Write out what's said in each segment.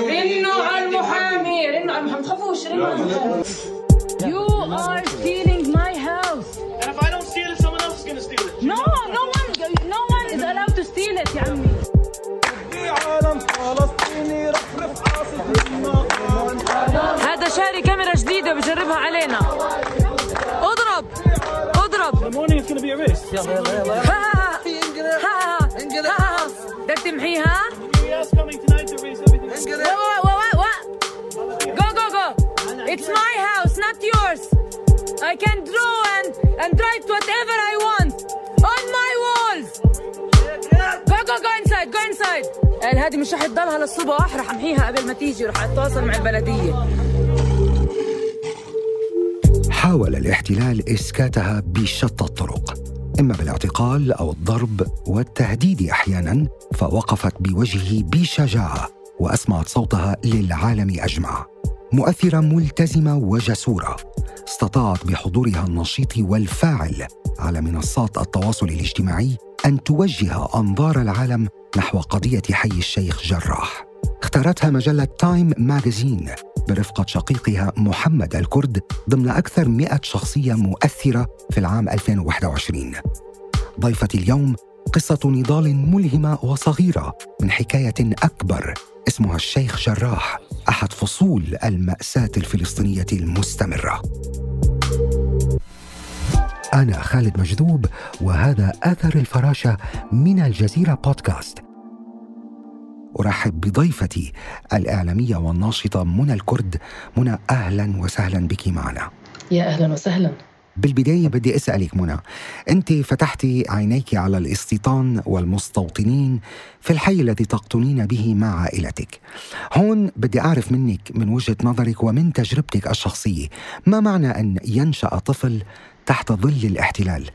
رنوا على المحامي رنوا على المحامي تخافوش رنوا على المحامي You are stealing my house. And if I don't steal it, someone else is gonna steal it. No, no one, no one is allowed to steal it يا عمي. عالم فلسطيني رفرف عاصف هذا شاري كاميرا جديدة بجربها علينا. اضرب اضرب. The morning, it's gonna be a race. ها ها ها بدك تمحيها؟ Else coming tonight to race. What, what, what? Go, go, go. It's my house, not yours. I can draw and, and write whatever I want on my walls. Go, go, go inside, go inside. قال هذه مش رح تضلها للصبح رح أمحيها قبل ما تيجي رح أتواصل مع البلدية حاول الاحتلال إسكاتها بشتى الطرق إما بالاعتقال أو الضرب والتهديد أحيانا فوقفت بوجهه بشجاعة وأسمعت صوتها للعالم أجمع. مؤثرة ملتزمة وجسورة. استطاعت بحضورها النشيط والفاعل على منصات التواصل الاجتماعي أن توجه أنظار العالم نحو قضية حي الشيخ جراح. اختارتها مجلة تايم ماجازين برفقة شقيقها محمد الكرد ضمن أكثر مئة شخصية مؤثرة في العام 2021 ضيفتي اليوم قصة نضال ملهمة وصغيرة من حكاية أكبر اسمها الشيخ جراح أحد فصول المأساة الفلسطينية المستمرة. أنا خالد مجذوب وهذا أثر الفراشة من الجزيرة بودكاست. أرحب بضيفتي الإعلامية والناشطة منى الكرد. منى أهلا وسهلا بك معنا. يا أهلا وسهلا. بالبداية بدي أسألك منى أنت فتحتي عينيك على الاستيطان والمستوطنين في الحي الذي تقطنين به مع عائلتك. هون بدي أعرف منك من وجهة نظرك ومن تجربتك الشخصية ما معنى أن ينشأ طفل تحت ظل الاحتلال؟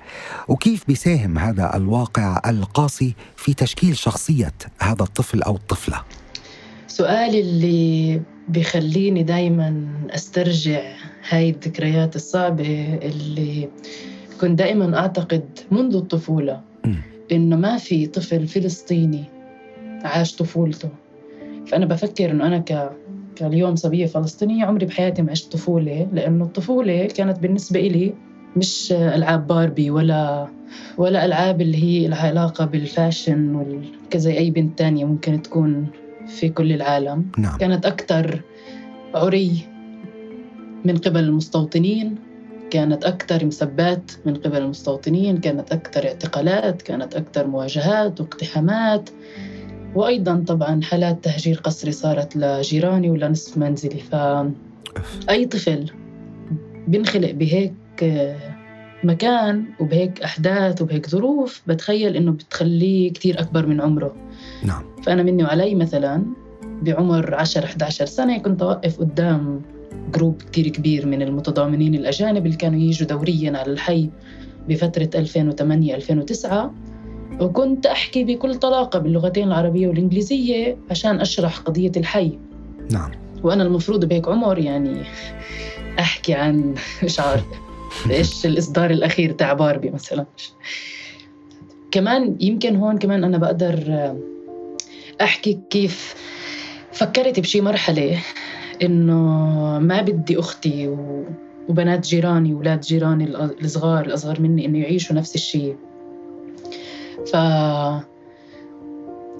وكيف بيساهم هذا الواقع القاسي في تشكيل شخصية هذا الطفل أو الطفلة؟ سؤالي اللي بيخليني دايما أسترجع هاي الذكريات الصعبة اللي كنت دائما أعتقد منذ الطفولة. إنه ما في طفل فلسطيني عاش طفولته فأنا بفكر إنه أنا ك كاليوم صبية فلسطينية عمري بحياتي ما عشت طفولة لأنه الطفولة كانت بالنسبة إلي مش ألعاب باربي ولا ولا ألعاب اللي هي لها علاقة بالفاشن وكزي أي بنت تانية ممكن تكون في كل العالم. نعم. كانت أكثر عري من قبل المستوطنين كانت أكثر مسبات من قبل المستوطنين كانت أكثر اعتقالات كانت أكثر مواجهات واقتحامات. وأيضا طبعا حالات تهجير قسري صارت لجيراني ولا نصف منزلي. فأي طفل بينخلق بهيك مكان وبهيك أحداث وبهيك ظروف بتخيل إنه بتخليه كتير أكبر من عمره. نعم. فأنا مني وعلي مثلا بعمر 10 11 سنة كنت أوقف قدام جروب كتير كبير من المتضامنين الأجانب اللي كانوا يجوا دوريا على الحي بفترة 2008 2009 وكنت أحكي بكل طلاقة باللغتين العربية والإنجليزية عشان أشرح قضية الحي. نعم. وأنا المفروض بهيك عمر يعني أحكي عن مش عارف إيش الإصدار الأخير تاع باربي مثلا. كمان يمكن هون كمان أنا بقدر أحكي كيف فكرت بشي مرحلة إنه ما بدي أختي و- وبنات جيراني وولاد جيراني الصغار الأصغر مني إنه يعيشوا نفس الشيء ف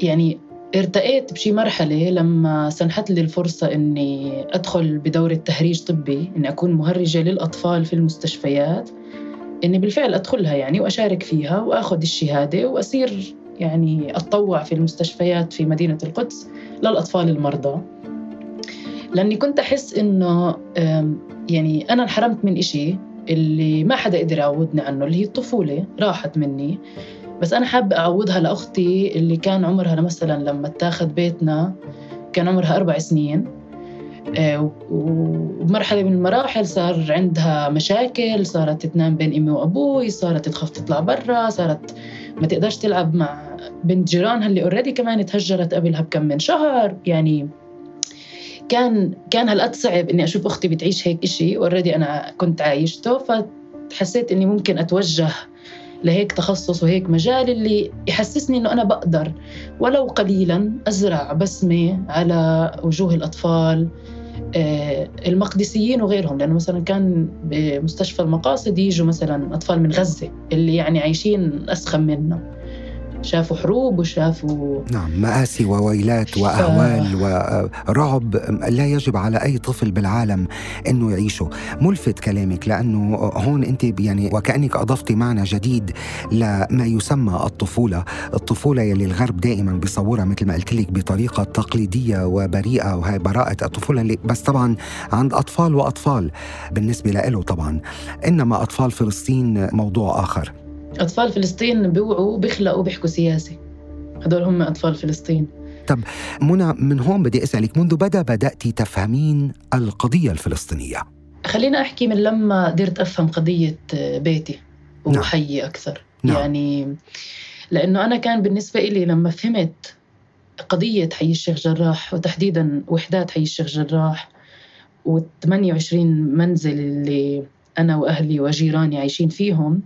يعني ارتقيت بشي مرحلة لما سنحت لي الفرصة إني أدخل بدورة تهريج طبي إني أكون مهرجة للأطفال في المستشفيات إني بالفعل أدخلها يعني وأشارك فيها وأخذ الشهادة وأصير يعني أتطوع في المستشفيات في مدينة القدس للأطفال المرضى. لأني كنت أحس إنه يعني أنا انحرمت من إشي اللي ما حدا قدر يعوضني عنه اللي هي الطفولة راحت مني. بس أنا حابة أعوضها لأختي اللي كان عمرها مثلا لما اتاخد بيتنا كان عمرها أربع سنين. آه، و- وبمرحلة من المراحل صار عندها مشاكل صارت تنام بين أمي وأبوي صارت تخاف تطلع برا صارت ما تقدرش تلعب مع بنت جيرانها اللي already كمان تهجرت قبلها بكم من شهر. يعني كان كان هالقد صعب إني أشوف أختي بتعيش هيك إشي. already أنا كنت عايشته فحسيت إني ممكن أتوجه لهيك تخصص وهيك مجال اللي يحسسني إنه أنا بقدر ولو قليلا أزرع بسمة على وجوه الأطفال آه، المقدسيين وغيرهم. لأنه مثلا كان بمستشفى المقاصد يجوا مثلا أطفال من غزة اللي يعني عايشين أسخن منا شافوا حروب وشافوا نعم مآسي وويلات وأهوال ورعب لا يجب على أي طفل بالعالم أنه يعيشه. ملفت كلامك لأنه هون أنت يعني وكأنك أضفتي معنى جديد لما يسمى الطفولة. الطفولة يلي الغرب دائما بيصورها مثل ما قلت لك بطريقة تقليدية وبريئة وهي براءة الطفولة اللي بس طبعا عند أطفال وأطفال. بالنسبة له طبعا. إنما أطفال فلسطين موضوع آخر. أطفال فلسطين بيوعوا بيخلقوا بيحكوا سياسة هدول هم أطفال فلسطين طب منى من هون بدي أسألك منذ بدأ بدأتي تفهمين القضية الفلسطينية خلينا أحكي من لما قدرت أفهم قضية بيتي وحيي نعم. أكثر نعم. يعني لأنه أنا كان بالنسبة إلي لما فهمت قضية حي الشيخ جراح وتحديدا وحدات حي الشيخ جراح وال 28 منزل اللي أنا وأهلي وجيراني عايشين فيهم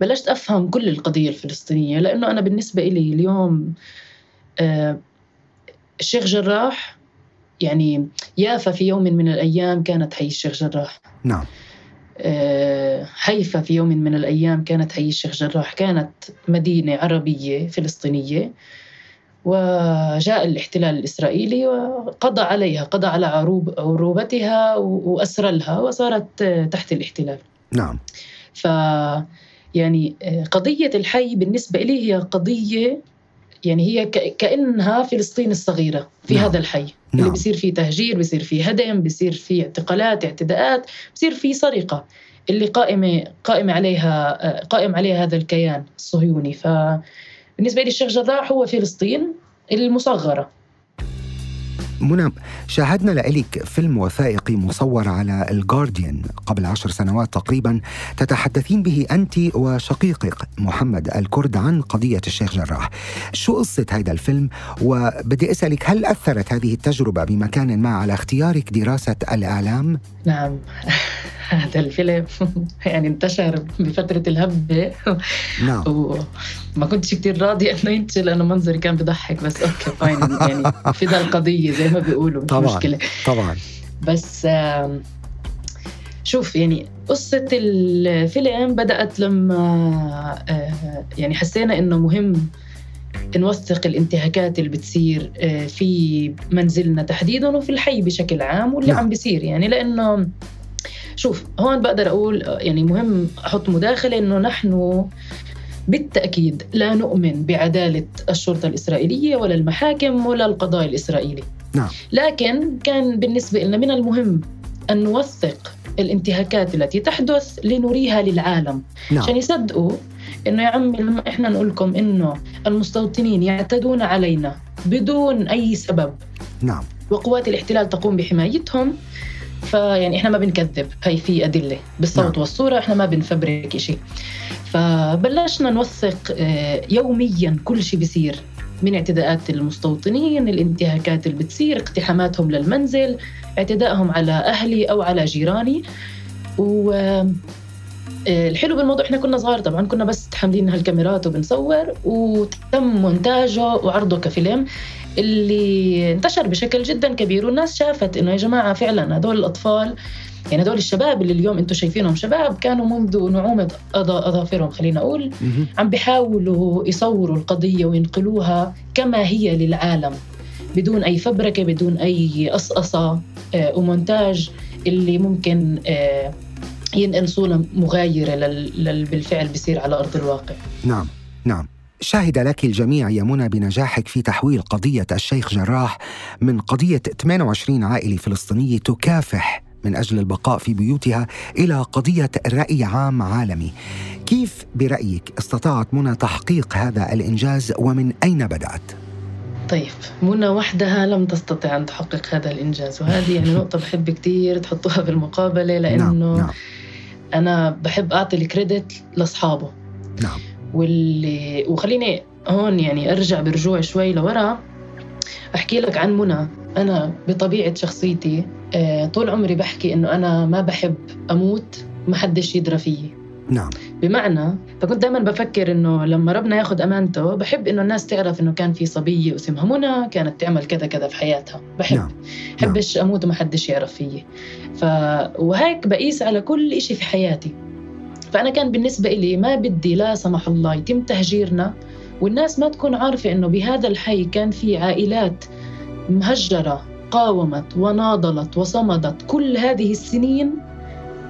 بلشت أفهم كل القضية الفلسطينية لأنه أنا بالنسبة إلي اليوم آه، الشيخ جراح يعني يافا في يوم من الأيام كانت حي الشيخ جراح. نعم. آه، حيفا في يوم من الأيام كانت حي الشيخ جراح. كانت مدينة عربية فلسطينية وجاء الاحتلال الإسرائيلي وقضى عليها قضى على عروب عروبتها وأسرلها وصارت تحت الاحتلال. نعم. ف يعني آه، قضية الحي بالنسبة لي هي قضية يعني هي كأنها فلسطين الصغيرة في نعم. هذا الحي نعم. اللي بيصير فيه تهجير بيصير فيه هدم بيصير فيه اعتقالات اعتداءات بيصير فيه سرقة اللي قائمة قائمة عليها آه، قائم عليها هذا الكيان الصهيوني فبالنسبة لي الشيخ جراح هو فلسطين المصغرة منى شاهدنا لإلك فيلم وثائقي مصور على الجارديان قبل عشر سنوات تقريبا تتحدثين به أنت وشقيقك محمد الكرد عن قضية الشيخ جراح. شو قصة هذا الفيلم؟ وبدي أسألك هل أثرت هذه التجربة بمكان ما على اختيارك دراسة الإعلام؟ نعم. هذا الفيلم. يعني انتشر بفترة الهبة. نعم. وما كنتش كتير راضية إنه ينتشر لأنه منظري كان بضحك بس okay fine يعني فدا القضية زي ما بيقولوا مش طبعا مشكلة. طبعا. بس شوف يعني قصة الفيلم بدأت لما آه، يعني حسينا إنه مهم نوثق الانتهاكات اللي بتصير آه، في منزلنا تحديدا وفي الحي بشكل عام واللي نعم. عم بيصير. يعني لأنه شوف هون بقدر أقول يعني مهم أحط مداخلة إنه نحن بالتأكيد لا نؤمن بعدالة الشرطة الإسرائيلية ولا المحاكم ولا القضاء الاسرائيلي نعم. لكن كان بالنسبة لنا من المهم أن نوثق الانتهاكات التي تحدث لنريها للعالم نعم. عشان يصدقوا إنه يا عمي لما إحنا نقول لكم إنه المستوطنين يعتدون علينا بدون أي سبب نعم وقوات الاحتلال تقوم بحمايتهم فيعني إحنا ما بنكذب هي في أدلة بالصوت نعم. والصورة إحنا ما بنفبرك شيء فبلشنا نوثق آه، يوميا كل شيء بيصير. من اعتداءات المستوطنين الانتهاكات اللي بتصير اقتحاماتهم للمنزل اعتدائهم على أهلي أو على جيراني. و آه، الحلو بالموضوع إحنا كنا صغار طبعا كنا بس حاملين هالكاميرات وبنصور وتم مونتاجه وعرضه كفيلم. اللي انتشر بشكل جدا كبير. والناس شافت إنه يا جماعة فعلا هدول الأطفال يعني هدول الشباب اللي اليوم أنتم شايفينهم شباب كانوا منذ نعومة أظافرهم خلينا أقول. عم بيحاولوا يصوروا القضية وينقلوها كما هي للعالم بدون أي فبركة بدون أي قصقصة. آه، ومونتاج اللي ممكن آه، ينقل صورة مغايرة لل بالفعل بيصير على أرض الواقع. نعم نعم. شهد لك الجميع يا منى بنجاحك في تحويل قضية الشيخ جراح من قضية 28 عائلة فلسطينية تكافح من أجل البقاء في بيوتها إلى قضية رأي عام عالمي كيف برأيك استطاعت منى تحقيق هذا الإنجاز ومن أين بدأت؟ طيب منى وحدها لم تستطع أن تحقق هذا الإنجاز وهذه يعني نقطة بحب كثير تحطوها في المقابلة لأنه نعم. نعم. أنا بحب أعطي الكريدت لأصحابه نعم واللي وخليني هون يعني أرجع برجوع شوي لورا. أحكي لك عن منى. أنا بطبيعة شخصيتي آه، طول عمري بحكي إنه أنا ما بحب أموت ما حدش يدرى فيي. نعم. بمعنى فكنت دائما بفكر إنه لما ربنا ياخذ أمانته بحب إنه الناس تعرف إنه كان في صبية اسمها منى كانت تعمل كذا كذا في حياتها. بحب. نعم. بحبش أموت وما حدش يعرف فيي. ف وهيك بقيس على كل إشي في حياتي. فأنا كان بالنسبة لي ما بدي لا سمح الله يتم تهجيرنا والناس ما تكون عارفة إنه بهذا الحي كان في عائلات مهجرة قاومت وناضلت وصمدت كل هذه السنين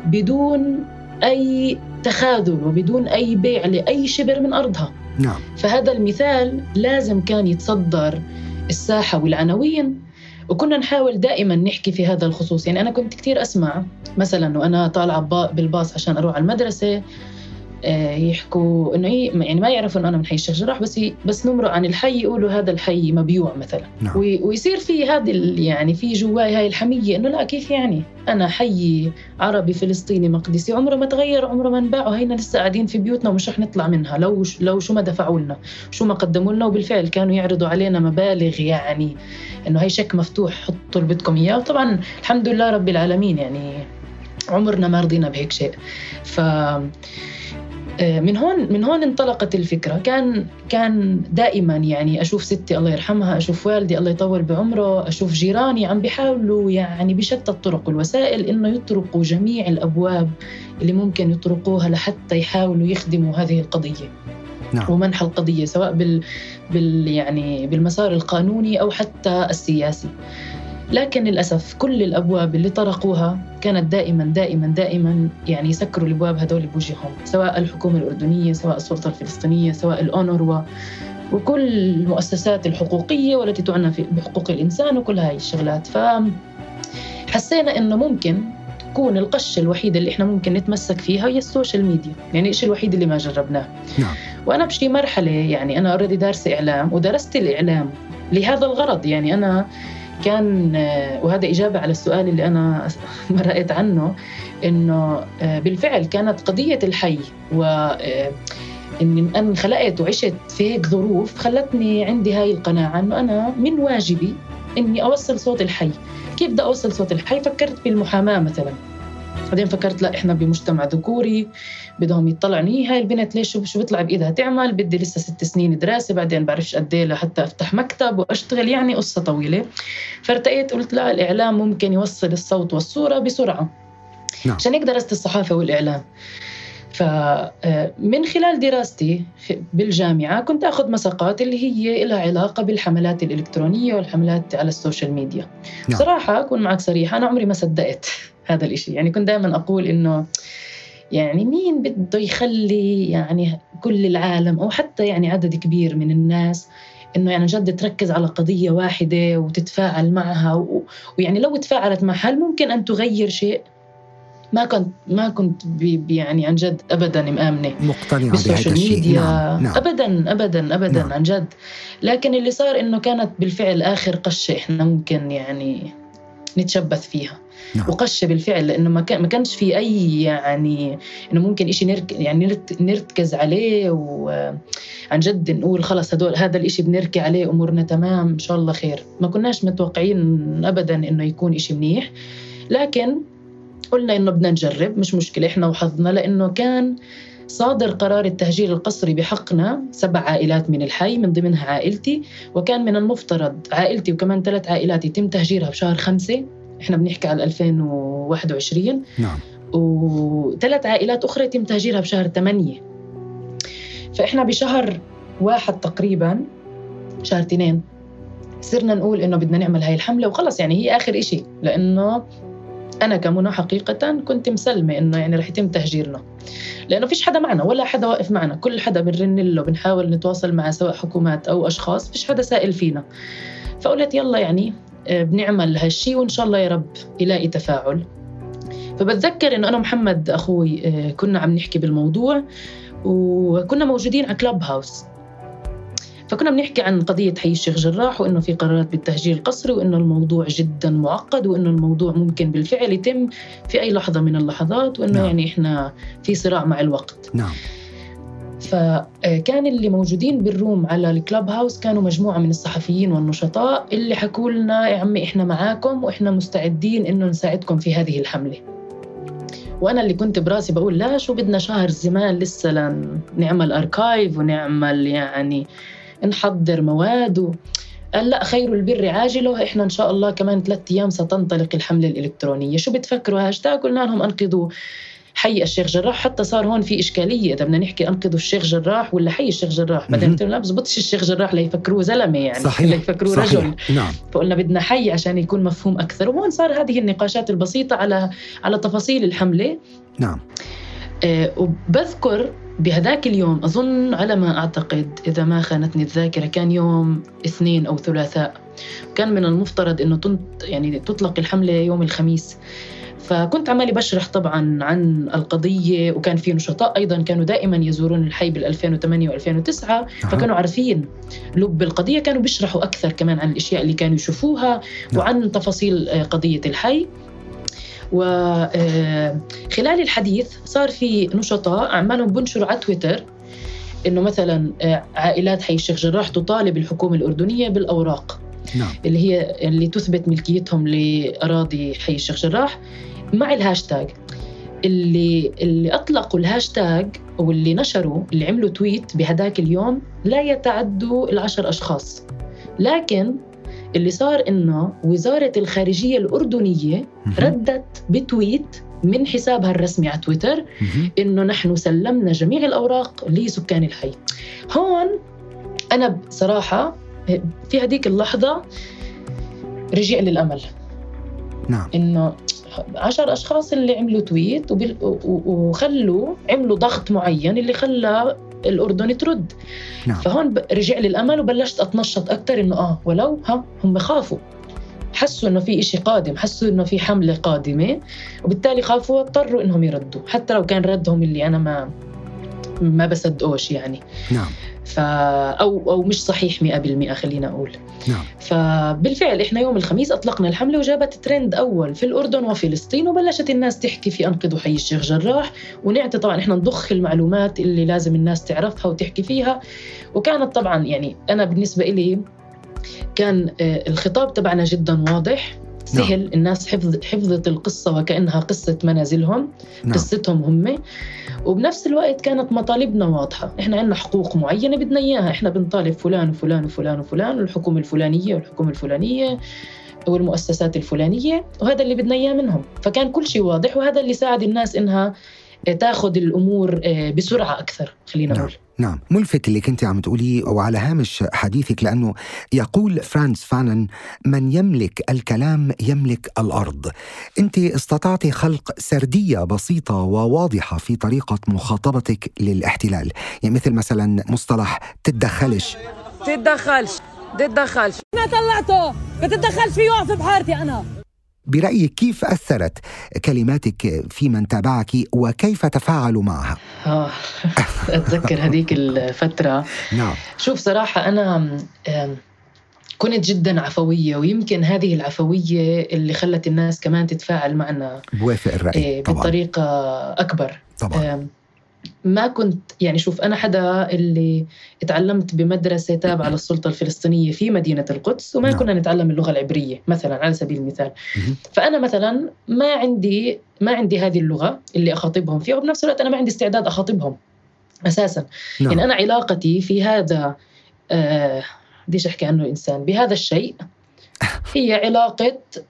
بدون أي تخاذل وبدون أي بيع لأي شبر من أرضها. نعم. فهذا المثال لازم كان يتصدر الساحة والعناوين وكنا نحاول دائما نحكي في هذا الخصوص. يعني أنا كنت كثير أسمع مثلا وأنا طالعة با- بالباص عشان أروح على المدرسة يحكوا إنه يعني ما يعرفوا إنه أنا من حي الشيخ جراح بس بس نمرق عن الحي يقولوا هذا الحي مبيوع مثلا. نعم. وي- ويصير في هذه يعني في جواي هاي الحمية إنه لا كيف يعني؟ أنا حي عربي فلسطيني مقدسي عمره ما تغير عمره ما انباع وهينا لسه قاعدين في بيوتنا ومش رح نطلع منها لو لو شو ما دفعوا لنا شو ما قدموا لنا وبالفعل كانوا يعرضوا علينا مبالغ يعني إنه هي شيك مفتوح حطوا اللي بدكم إياه. وطبعا الحمد لله رب العالمين يعني عمرنا ما رضينا بهيك شيء. ف آه، من هون من هون انطلقت الفكرة. كان كان دائما يعني أشوف ستي الله يرحمها أشوف والدي الله يطول بعمره أشوف جيراني عم بيحاولوا يعني بشتى الطرق والوسائل إنه يطرقوا جميع الأبواب اللي ممكن يطرقوها لحتى يحاولوا يخدموا هذه القضية. نعم. ومنح القضية سواء بال, بال يعني بالمسار القانوني أو حتى السياسي. لكن للأسف كل الأبواب اللي طرقوها كانت دائما دائما دائما يعني يسكروا الابواب هذول بوجههم سواء الحكومة الأردنية سواء السلطة الفلسطينية سواء الأونروا وكل المؤسسات الحقوقية والتي تعنى في- بحقوق الإنسان وكل هاي الشغلات ف حسينا إنه ممكن تكون القشه الوحيده اللي إحنا ممكن نتمسك فيها هي ال social media يعني الشيء الوحيد اللي ما جربناه نعم. وأنا بشي مرحلة يعني أنا already دارسة إعلام ودرست الإعلام لهذا الغرض يعني أنا كان آه، وهذا إجابة على السؤال اللي أنا مرقت عنه إنه آه، بالفعل كانت قضية الحي و آه، إني أنا خلقت وعشت في هيك ظروف خلتني عندي هاي القناعة إنه أنا من واجبي إني أوصل صوت الحي. كيف بدي أوصل صوت الحي؟ فكرت بالمحاماة مثلا. بعدين فكرت لا إحنا بمجتمع ذكوري بدهم يطلعوا هي هاي البنت ليش شو بيطلع بإيدها؟ تعمل بدي لسه ست سنين دراسة بعدين بعرفش قد إيه لحتى أفتح مكتب وأشتغل يعني قصة طويلة. فارتأيت قلت لا الإعلام ممكن يوصل الصوت والصورة بسرعة نعم. عشان هيك درست الصحافة والإعلام. فمن خلال دراستي بالجامعة كنت أخذ مساقات اللي هي لها علاقة بالحملات الإلكترونية والحملات على ال social media. نعم. صراحة أكون معك صريحة أنا عمري ما صدقت. هذا الإشي يعني كنت دائما أقول إنه يعني مين بده يخلي يعني كل العالم أو حتى يعني عدد كبير من الناس إنه يعني جد تركز على قضية واحدة وتتفاعل معها و... ويعني لو تفاعلت معها هل ممكن أن تغير شيء؟ ما كنت ما كنت بي يعني عن جد ابدا مآمنة مقتنعة بهذا بال social media نعم نعم ابدا ابدا ابدا نعم. عن جد لكن اللي صار إنه كانت بالفعل آخر قشة إحنا ممكن يعني نتشبث فيها. وقشه بالفعل لأنه ما ما كانش في أي يعني إنه ممكن شيء نرك يعني نرت نرتكز عليه وعن جد نقول خلص هدول هذا الإشي بنركي عليه أمورنا تمام إن شاء الله خير. ما كناش متوقعين ابدا إنه يكون إشي منيح لكن قلنا إنه بدنا نجرب مش مشكلة إحنا وحظنا لأنه كان صادر قرار التهجير القسري بحقنا سبع عائلات من الحي من ضمنها عائلتي وكان من المفترض عائلتي وكمان ثلاث عائلات يتم تهجيرها بشهر خمسة. إحنا بنحكي على 2021 نعم. وثلاث عائلات أخرى يتم تهجيرها بشهر ثمانية فإحنا بشهر واحد تقريبا شهر اثنين صرنا نقول إنه بدنا نعمل هاي الحملة وخلص. يعني هي آخر إشي لأنه أنا كمنى حقيقة كنت مسلمة إنه يعني رح يتم تهجيرنا. لأنه فيش حدا معنا ولا حدا واقف معنا. كل حدا بنرن له بنحاول نتواصل معه سواء حكومات أو أشخاص فيش حدا سائل فينا. فقلت يلا يعني بنعمل هالشي وإن شاء الله يا رب يلاقي تفاعل. فبتذكر إنه أنا ومحمد أخوي آه، كنا عم نحكي بالموضوع وكنا موجودين على كلاب هاوس فكنا بنحكي عن قضية حي الشيخ جراح وإنه في قرارات بالتهجير القسري وإنه الموضوع جدا معقد وإنه الموضوع ممكن بالفعل يتم في أي لحظة من اللحظات وإنه نعم. يعني إحنا في صراع مع الوقت. نعم. فكان اللي موجودين بالروم على الكلاب هاوس كانوا مجموعة من الصحفيين والنشطاء اللي حكوا لنا يا عمي إحنا معاكم وإحنا مستعدين إنه نساعدكم في هذه الحملة. وأنا اللي كنت براسي بقول لا شو بدنا شهر زمان لسه لنعمل archive ونعمل يعني نحضر مواد. و... قال لا خير البر عاجله إحنا إن شاء الله كمان ثلاثة أيام ستنطلق الحملة الإلكترونية. شو بتفكروا؟ هاشتاج قلنا لهم أنقذوا حي الشيخ جراح حتى صار هون في إشكالية. إذا بدنا نحكي أنقذوا الشيخ جراح ولا حي الشيخ جراح بعدين. قلت لهم لا بزبطش الشيخ جراح ليفكروه زلمة يعني صحيح. ليفكروه صحيح. رجل. نعم. فقلنا بدنا حي عشان يكون مفهوم أكثر. وهون صار هذه النقاشات البسيطة على على تفاصيل الحملة. نعم. آه، وبذكر بهذاك اليوم أظن على ما أعتقد إذا ما خانتني الذاكرة كان يوم اثنين أو ثلاثاء. كان من المفترض أنه تنط يعني تطلق الحملة يوم الخميس. فكنت عمالي بشرح طبعا عن القضية وكان في نشطاء أيضا كانوا دائما يزورون الحي بال 2008 و2009 فكانوا عارفين لب القضية كانوا بيشرحوا أكثر كمان عن الأشياء اللي كانوا يشوفوها نعم. وعن تفاصيل آه، قضية الحي. وخلال الحديث صار في نشطاء عمالهم بنشروا على تويتر إنه مثلا آه، عائلات حي الشيخ جراح تطالب الحكومة الأردنية بالأوراق نعم. اللي هي اللي تثبت ملكيتهم لأراضي حي الشيخ جراح. مع الهاشتاج اللي اللي أطلقوا الهاشتاج واللي نشروا اللي عملوا tweet بهداك اليوم لا يتعدوا العشر أشخاص لكن اللي صار إنه وزارة الخارجية الأردنية. ردت بتويت من حسابها الرسمي على تويتر. إنه نحن سلمنا جميع الأوراق لسكان الحي. هون أنا بصراحة في هذيك اللحظة رجع لي الامل نعم. إنه عشر أشخاص اللي عملوا تويت وخلوا عملوا ضغط معين اللي خلى الأردن ترد. نعم. فهون رجع لي الأمل وبلشت أتنشط أكثر إنه آه ولو ها هم خافوا. حسوا إنه في إشي قادم حسوا إنه في حملة قادمة وبالتالي خافوا واضطروا إنهم يردوا. حتى لو كان ردهم اللي أنا ما ما بصدقوش يعني. نعم. ف أو أو مش صحيح 100% خلينا أقول. نعم. فبالفعل إحنا يوم الخميس أطلقنا الحملة وجابت ترند أول في الأردن وفلسطين وبلشت الناس تحكي في انقذوا حي الشيخ جراح. ونعطي طبعا إحنا نضخ المعلومات اللي لازم الناس تعرفها وتحكي فيها. وكانت طبعا يعني أنا بالنسبة إلي كان آه، الخطاب تبعنا جدا واضح. سهل. الناس حفظ حفظت القصة وكأنها قصة منازلهم. نعم. قصتهم هم. وبنفس الوقت كانت مطالبنا واضحة. إحنا عندنا حقوق معينة بدنا إياها. إحنا بنطالب فلان وفلان وفلان وفلان والحكومة الفلانية والحكومة الفلانية والمؤسسات الفلانية وهذا اللي بدنا إياه منهم. فكان كل شيء واضح وهذا اللي ساعد الناس إنها تاخذ الأمور آه، بسرعة أكثر خلينا نعم. نقول. نعم ملفت اللي كنت عم تقوليه وعلى هامش حديثك لأنه يقول فرانس فانن من يملك الكلام يملك الأرض. أنت استطعت خلق سردية بسيطة وواضحة في طريقة مخاطبتك للاحتلال. يعني مثل مثلا مصطلح تتدخلش تتدخلش تتدخلش. أنا طلعته بتتدخلش في يقف بحارتي أنا. برأيك كيف أثرت كلماتك في من تابعك وكيف تفاعلوا معها؟ آه أتذكر هذيك الفترة. نعم. شوف صراحة أنا كنت جدا عفوية ويمكن هذه العفوية اللي خلت الناس كمان تتفاعل معنا بوافق الرأي طبعا. بطريقة أكبر. طبعا. ما كنت يعني شوف أنا حدا اللي اتعلمت بمدرسة تابعة للسلطة الفلسطينية في مدينة القدس وما نعم. كنا نتعلم اللغة العبرية مثلا على سبيل المثال. فأنا مثلا ما عندي ما عندي هذه اللغة اللي أخاطبهم فيها وبنفس الوقت أنا ما عندي استعداد أخاطبهم أساسا. نعم. يعني أنا علاقتي في هذا آه بديش أحكي عنه إنسان؟ بهذا الشيء هي علاقة آه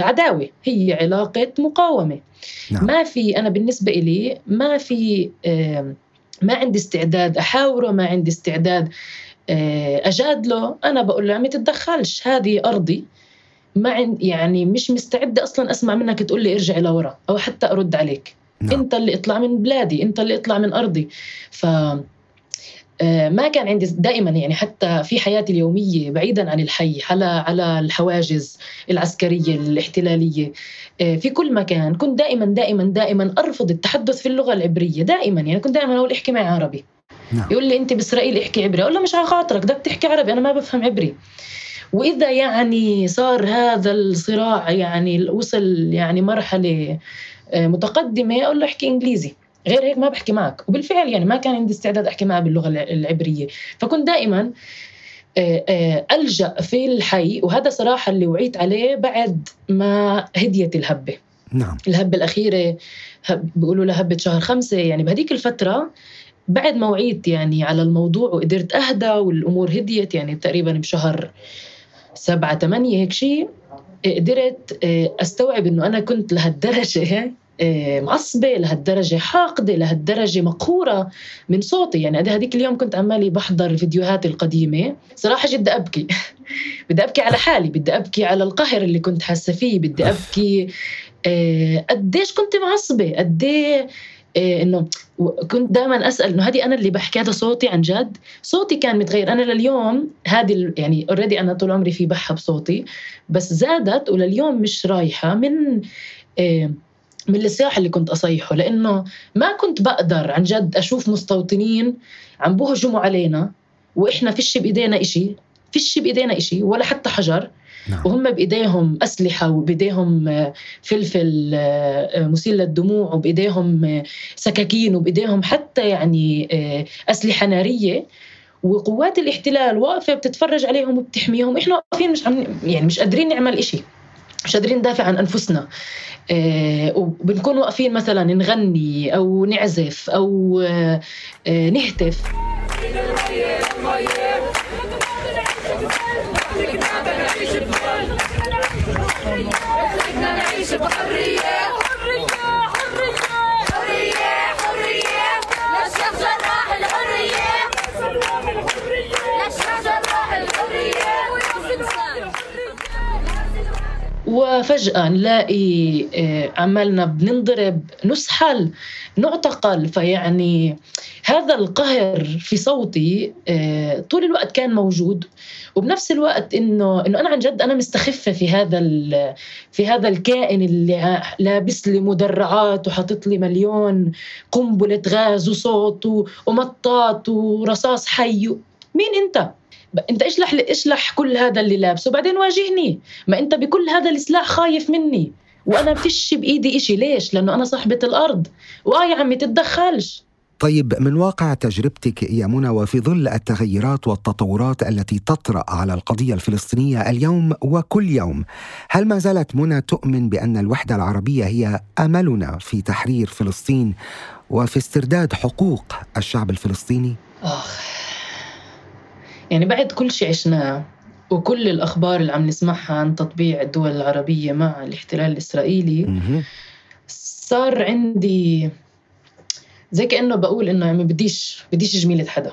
عداوة. هي علاقة مقاومة. نعم. ما في أنا بالنسبة إلي ما في آه ما عندي استعداد أحاوره ما عندي استعداد آه أجادله أنا بقول له عمي تتدخلش. هذه أرضي. ما عند يعني مش مستعدة أصلا أسمع منك تقول لي ارجع لورا أو حتى أرد عليك. نعم. أنت اللي اطلع من بلادي أنت اللي اطلع من أرضي. ف آه، ما كان عندي دائما يعني حتى في حياتي اليومية بعيدا عن الحي على على الحواجز العسكرية الاحتلالية. آه، في كل مكان كنت دائما دائما دائما أرفض التحدث في اللغة العبرية دائما. يعني كنت دائما أقول احكي معي عربي. نعم. يقول لي أنت بإسرائيل احكي عبري. أقول له مش على خاطرك بدك تحكي عربي أنا ما بفهم عبري. وإذا يعني صار هذا الصراع يعني وصل يعني مرحلة آه، متقدمة أقول له احكي إنجليزي. غير هيك ما بحكي معك. وبالفعل يعني ما كان عندي استعداد أحكي معه باللغة الع- العبرية. فكنت دائما آه، آه، ألجأ في الحي وهذا صراحة اللي وعيت عليه بعد ما هديت الهبة. نعم. الهبة الأخيرة هب بيقولوا لها هبة شهر خمسة. يعني بهديك الفترة بعد ما وعيت يعني على الموضوع وقدرت أهدى والأمور هديت يعني تقريبا بشهر سبعة ثمانية هيك شيء قدرت آه، أستوعب إنه أنا كنت لهالدرجة. آه، معصبة لهالدرجة حاقدة لهالدرجة مقهورة من صوتي. يعني أنا هذيك اليوم كنت عمالي بحضر الفيديوهات القديمة. صراحة جد أبكي. بدي أبكي على حالي بدي أبكي على القهر اللي كنت حاسة فيه. بدي أبكي آه، قديش كنت معصبة. قديه إيه إنه و- كنت دائما أسأل إنه هذه أنا اللي بحكي هذا صوتي عن جد؟ صوتي كان متغير. أنا لليوم هذه يعني اوريدي أنا طول عمري في بحة بصوتي. بس زادت ولليوم مش رايحة من إيه من الصياح اللي كنت أصيحه لأنه ما كنت بقدر عن جد أشوف مستوطنين عم بهجموا علينا وإحنا فيش بإيدينا إشي فيش بإيدينا إشي ولا حتى حجر. نعم. وهم بإيديهم أسلحة وبإيديهم فلفل آه، مسيل للدموع وبإيديهم آه، سكاكين وبإيديهم حتى يعني آه، أسلحة نارية. وقوات الاحتلال واقفة بتتفرج عليهم وبتحميهم. إحنا واقفين مش عم يعني مش قادرين نعمل إشي. مش قادرين ندافع عن أنفسنا. آه، وبنكون واقفين مثلا نغني أو نعزف أو آه، آه، نهتف. بحرية وفجأة نلاقي آه، عمالنا بننضرب نسحل نعتقل. فيعني هذا القهر في صوتي آه، طول الوقت كان موجود. وبنفس الوقت إنه إنه أنا عن جد أنا مستخفة في هذا في هذا الكائن اللي لابس لي مدرعات وحاطط لي مليون قنبلة غاز وصوت ومطاط ورصاص حي. مين أنت؟ انت اشلح اشلح كل هذا اللي لابسه وبعدين واجهني. ما انت بكل هذا السلاح خايف مني. وأنا فيش بإيدي إشي. ليش؟ لأنه أنا صاحبة الأرض. واه يا عمي تتدخلش. طيب من واقع تجربتك يا منى وفي ظل التغيرات والتطورات التي تطرأ على القضية الفلسطينية اليوم وكل يوم، هل ما زالت منى تؤمن بأن الوحدة العربية هي أملنا في تحرير فلسطين وفي استرداد حقوق الشعب الفلسطيني؟ آخ. يعني بعد كل شيء عشناه وكل الأخبار اللي عم نسمعها عن تطبيع الدول العربية مع الاحتلال الإسرائيلي مهم. صار عندي زي كأنه بقول إنه يعني بديش بديش جميلة حدا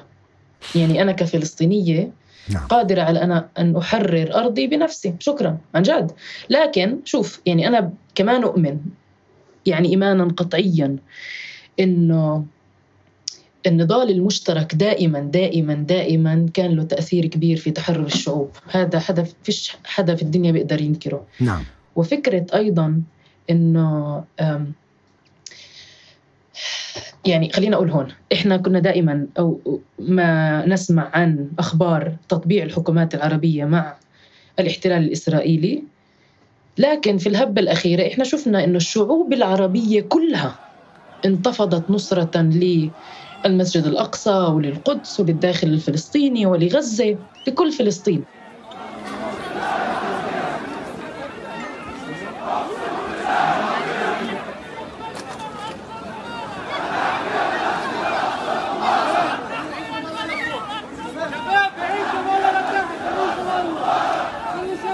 يعني أنا كفلسطينية نعم. قادرة على أنا أن أحرر أرضي بنفسي شكرا عن جد لكن شوف يعني أنا كمان أؤمن يعني ايمانا قطعيا إنه النضال المشترك دائما دائما دائما كان له تأثير كبير في تحرر الشعوب. هذا حدا فيش حدا في الدنيا بيقدر ينكره. نعم. وفكرة أيضا إنه أم، يعني خلينا أقول هون. إحنا كنا دائما أو ما نسمع عن أخبار تطبيع الحكومات العربية مع الاحتلال الإسرائيلي. لكن في الهبة الأخيرة إحنا شفنا إنه الشعوب العربية كلها انتفضت نصرة للمسجد الأقصى وللقدس وللداخل الفلسطيني ولغزة لكل فلسطين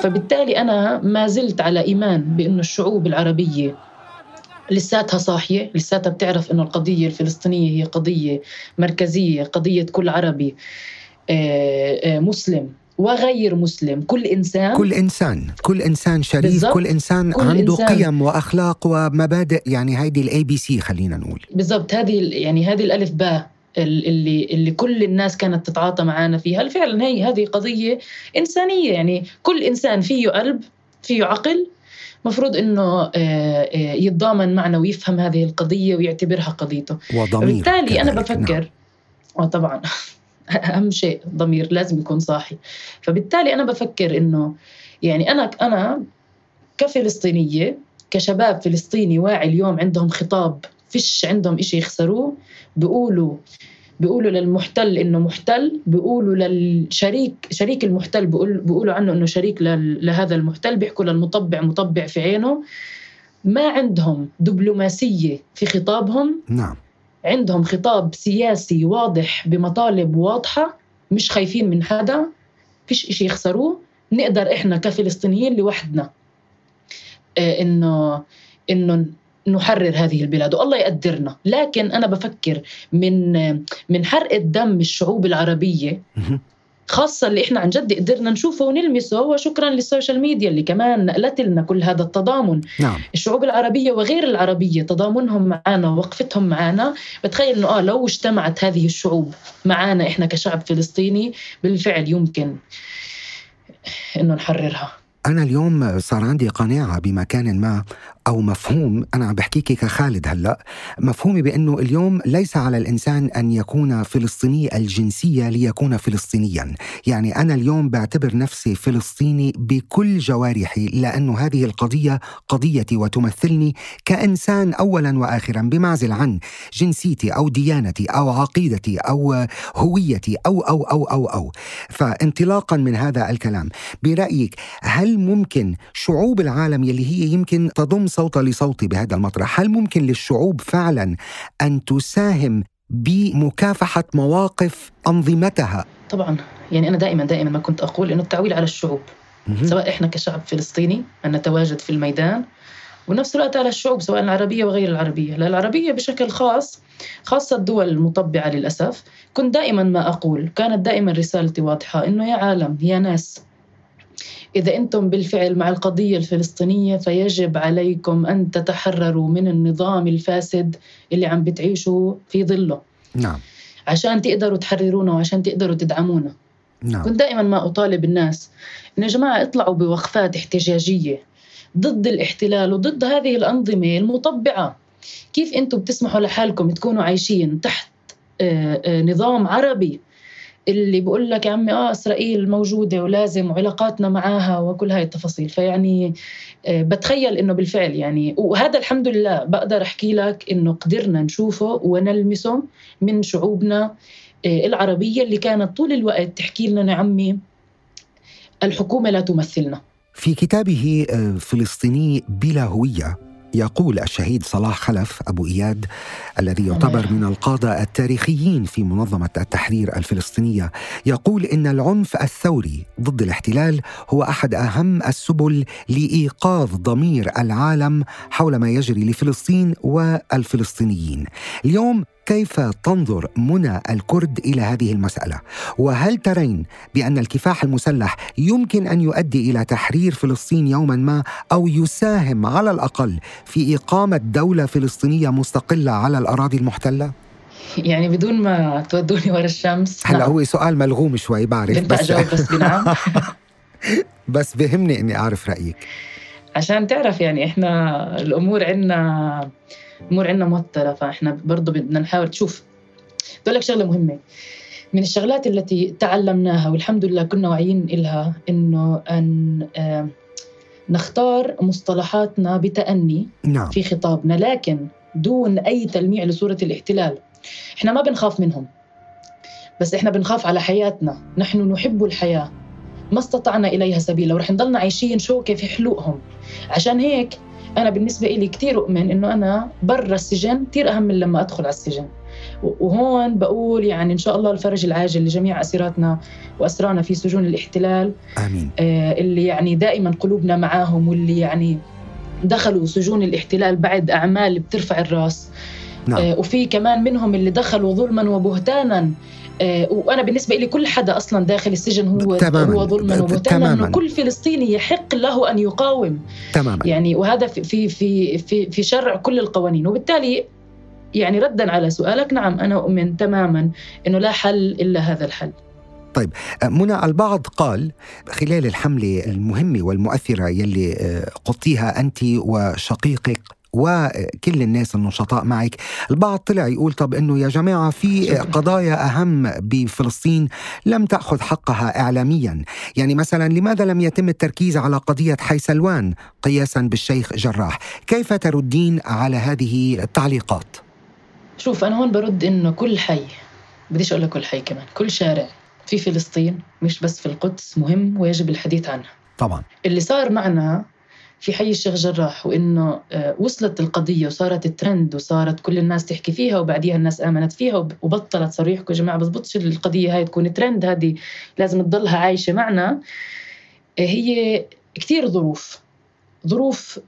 فبالتالي أنا ما زلت على إيمان بأنه الشعوب العربية لساتها صاحية لساتها بتعرف أنه القضية الفلسطينية هي قضية مركزية قضية كل عربي آه، آه، مسلم وغير مسلم كل إنسان كل إنسان كل إنسان شريف بالضبط. كل إنسان كل عنده إنسان. قيم وأخلاق ومبادئ يعني هيدي ال ABC خلينا نقول بالضبط هذه يعني هذه الألف باء ال- اللي اللي كل الناس كانت تتعاطى معنا فيها فعلا هي هذه قضية إنسانية يعني كل إنسان فيه قلب فيه عقل مفروض إنه آه، آه، يتضامن معنا ويفهم هذه القضية ويعتبرها قضيته وضمير بالتالي أنا كذلك. نعم. بفكر آه طبعا أهم شيء ضمير لازم يكون صاحي فبالتالي أنا بفكر إنه يعني أنا أنا كفلسطينية كشباب فلسطيني واعي اليوم عندهم خطاب فيش عندهم إشي يخسروه بيقولوا بيقولوا للمحتل إنه محتل بيقولوا للشريك شريك المحتل بيقول بيقولوا عنه إنه شريك لهذا المحتل بيحكوا للمطبع مطبع في عينه. ما عندهم دبلوماسية في خطابهم. نعم. عندهم خطاب سياسي واضح بمطالب واضحة مش خايفين من حدا فيش إشي يخسروه. نقدر إحنا كفلسطينيين لوحدنا. آه، إنه إنه نحرر هذه البلاد والله يقدرنا. لكن أنا بفكر من من حرق الدم الشعوب العربية. خاصة اللي إحنا عن جد قدرنا نشوفه ونلمسه وشكرا للسوشيال ميديا اللي كمان نقلت لنا كل هذا التضامن. نعم. الشعوب العربية وغير العربية تضامنهم معنا ووقفتهم معنا بتخيل إنه آه لو اجتمعت هذه الشعوب معنا إحنا كشعب فلسطيني بالفعل يمكن إنه نحررها. أنا اليوم صار عندي قناعة بمكان ما أو مفهوم أنا عم بحكيك كخالد هلأ مفهومي بأنه اليوم ليس على الإنسان أن يكون فلسطيني الجنسية ليكون فلسطينيا. يعني أنا اليوم بعتبر نفسي فلسطيني بكل جوارحي لأنه هذه القضية قضيتي وتمثلني كإنسان أولا وآخرا بمعزل عن جنسيتي أو ديانتي أو عقيدتي أو هويتي أو أو أو أو أو. فانطلاقا من هذا الكلام برأيك هل ممكن شعوب العالم يلي هي يمكن تضم صوت لصوتي بهذا المطرح. هل ممكن للشعوب فعلا أن تساهم بمكافحة مواقف أنظمتها؟ طبعا. يعني أنا دائما دائما ما كنت أقول إنه التعويل على الشعوب. سواء إحنا كشعب فلسطيني أن نتواجد في الميدان ونفس الوقت على الشعوب سواء العربية وغير العربية. لا العربية بشكل خاص خاصة الدول المطبعة للأسف. كنت دائما ما أقول كانت دائما رسالتي واضحة إنه يا عالم يا ناس إذا أنتم بالفعل مع القضية الفلسطينية فيجب عليكم أن تتحرروا من النظام الفاسد اللي عم بتعيشوا في ظله. نعم. عشان تقدروا تحررونا وعشان تقدروا تدعمونا نعم. كنت دائما ما أطالب الناس إن يا جماعة اطلعوا بوقفات احتجاجية ضد الاحتلال وضد هذه الأنظمة المطبعة. كيف أنتم بتسمحوا لحالكم تكونوا عايشين تحت آه، آه، نظام عربي اللي بقول لك يا عمي آه إسرائيل موجودة ولازم وعلاقاتنا معاها وكل هاي التفاصيل. فيعني آه، بتخيل إنه بالفعل يعني. وهذا الحمد لله بقدر أحكي لك إنه قدرنا نشوفه ونلمسه من شعوبنا آه، العربية اللي كانت طول الوقت تحكي لنا يا عمي الحكومة لا تمثلنا. في كتابه آه، فلسطيني بلا هوية يقول الشهيد صلاح خلف أبو إياد الذي يعتبر. من القادة التاريخيين في منظمة التحرير الفلسطينية يقول إن العنف الثوري ضد الاحتلال هو أحد أهم السبل لإيقاظ ضمير العالم حول ما يجري لفلسطين والفلسطينيين اليوم كيف تنظر منى الكرد إلى هذه المسألة وهل ترين بأن الكفاح المسلح يمكن أن يؤدي إلى تحرير فلسطين يوما ما أو يساهم على الأقل في إقامة دولة فلسطينية مستقلة على الأراضي المحتلة؟ يعني بدون ما تودوني ورا الشمس هلا نعم. هو سؤال ملغوم شوي بعرف بس أجاوب بس بنعم بس بهمني إني أعرف رأيك عشان تعرف يعني إحنا الأمور عندنا امور عندنا موترة فإحنا برضه بدنا نحاول. تشوف بقول لك شغلة مهمة. من الشغلات التي تعلمناها والحمد لله كنا واعيين إلها إنه أن آه، نختار مصطلحاتنا بتأني نعم. في خطابنا لكن دون أي تلميع لصورة الاحتلال. إحنا ما بنخاف منهم. بس إحنا بنخاف على حياتنا. نحن نحب الحياة. ما استطعنا إليها سبيلا ورح نضلنا عايشين شوكة في حلوقهم. عشان هيك أنا بالنسبة لي كثير أؤمن إنه أنا برا السجن كثير أهم من لما أدخل على السجن. وهون بقول يعني إن شاء الله الفرج العاجل لجميع أسيراتنا واسرانا في سجون الاحتلال آمين. آه، اللي يعني دائما قلوبنا معاهم واللي يعني دخلوا سجون الاحتلال بعد أعمال بترفع الرأس. نعم. آه، وفي كمان منهم اللي دخلوا ظلما وبهتانا آه، وأنا بالنسبة لي كل حدا أصلا داخل السجن هو تماماً. هو ظلما وبهتانا. إنه كل فلسطيني يحق له أن يقاوم تماما يعني وهذا في في في في, شرع كل القوانين وبالتالي يعني ردا على سؤالك نعم أنا أؤمن تماما أنه لا حل إلا هذا الحل منى البعض قال خلال الحملة المهمة والمؤثرة يلي آه، قضتيها أنت وشقيقك وكل الناس النشطاء معك. البعض طلع يقول طب إنه يا جماعة في. قضايا أهم بفلسطين لم تأخذ حقها اعلاميا. يعني مثلا لماذا لم يتم التركيز على قضية حي سلوان قياسا بالشيخ جراح؟ كيف تردين على هذه التعليقات؟ شوف أنا هون برد إنه كل حي بديش أقول لك كل حي كمان كل شارع في فلسطين مش بس في القدس مهم ويجب الحديث عنها. طبعا. اللي صار معنا في حي الشيخ جراح وإنه آه، وصلت القضية وصارت الترند وصارت كل الناس تحكي فيها وبعديها الناس آمنت فيها وب- وبطلت صاروا يحكوا يا جماعة بزبطش القضية هاي تكون ترند هذه لازم تضلها عايشة معنا. آه، هي كثير ظروف. ظروف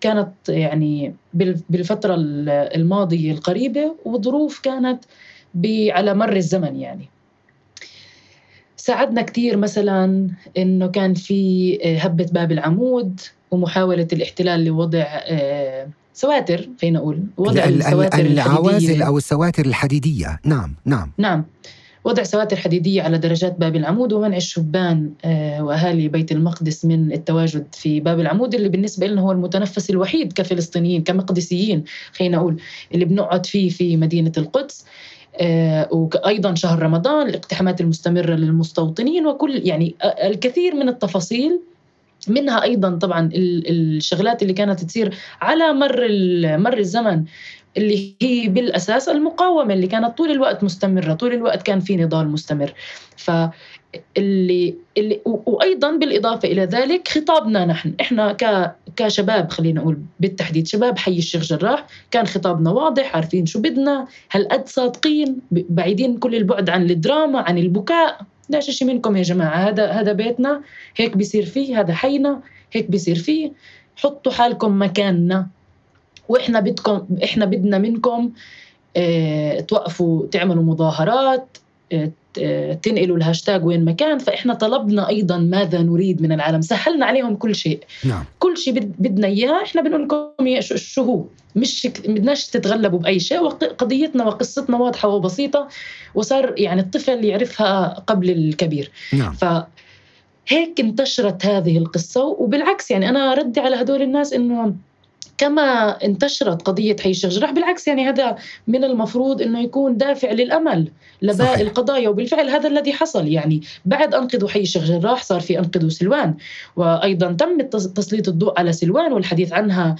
كانت يعني بال- بالفترة ال- الماضية القريبة وظروف كانت على مر الزمن يعني. ساعدنا كثير مثلا إنه كان في آه، هبة باب العمود. ومحاولة الاحتلال لوضع آه، سواتر خلينا نقول وضع ال- ال- السواتر العوازل الحديدية. أو السواتر الحديدية. نعم نعم. نعم. وضع سواتر حديدية على درجات باب العمود ومنع الشبان آه، وأهالي بيت المقدس من التواجد في باب العمود اللي بالنسبة لنا هو المتنفس الوحيد كفلسطينيين كمقدسيين خلينا نقول اللي بنقعد فيه في مدينة القدس. آه، وأيضا شهر رمضان الاقتحامات المستمرة للمستوطنين وكل يعني الكثير من التفاصيل منها أيضا طبعا ال- الشغلات اللي كانت تصير على مر مر الزمن اللي هي بالأساس المقاومة اللي كانت طول الوقت مستمرة، طول الوقت كان في نضال مستمر. ف اللي, اللي وأيضا بالإضافة إلى ذلك خطابنا نحن، إحنا ك كشباب خلينا نقول بالتحديد شباب حي الشيخ جراح كان خطابنا واضح عارفين شو بدنا هالقد صادقين بعيدين كل البعد عن الدراما عن البكاء لاش شيء منكم يا جماعة؟ هذا هذا بيتنا هيك بيصير فيه هذا حينا هيك بيصير فيه. حطوا حالكم مكاننا. وإحنا بدكم إحنا بدنا منكم آه توقفوا تعملوا مظاهرات آه آه تنقلوا الهاشتاج وين ما كان فإحنا طلبنا أيضا ماذا نريد من العالم. سهلنا عليهم كل شيء. نعم. كل شيء بد- بدنا اياه إحنا بنقول لكم إياه شو- هو. مش بدناش تتغلبوا بأي شيء. وقضيتنا وقصتنا واضحة وبسيطة وصار يعني الطفل يعرفها قبل الكبير. نعم. فهيك انتشرت هذه القصة. وبالعكس يعني أنا ردي على هدول الناس إنه كما انتشرت قضية حي الشيخ جراح بالعكس يعني هذا من المفروض أنه يكون دافع للأمل لباقي صحيح. القضايا وبالفعل هذا الذي حصل يعني بعد أنقذوا حي الشيخ جراح صار في أنقذوا سلوان وأيضا تم تسليط الضوء على سلوان والحديث عنها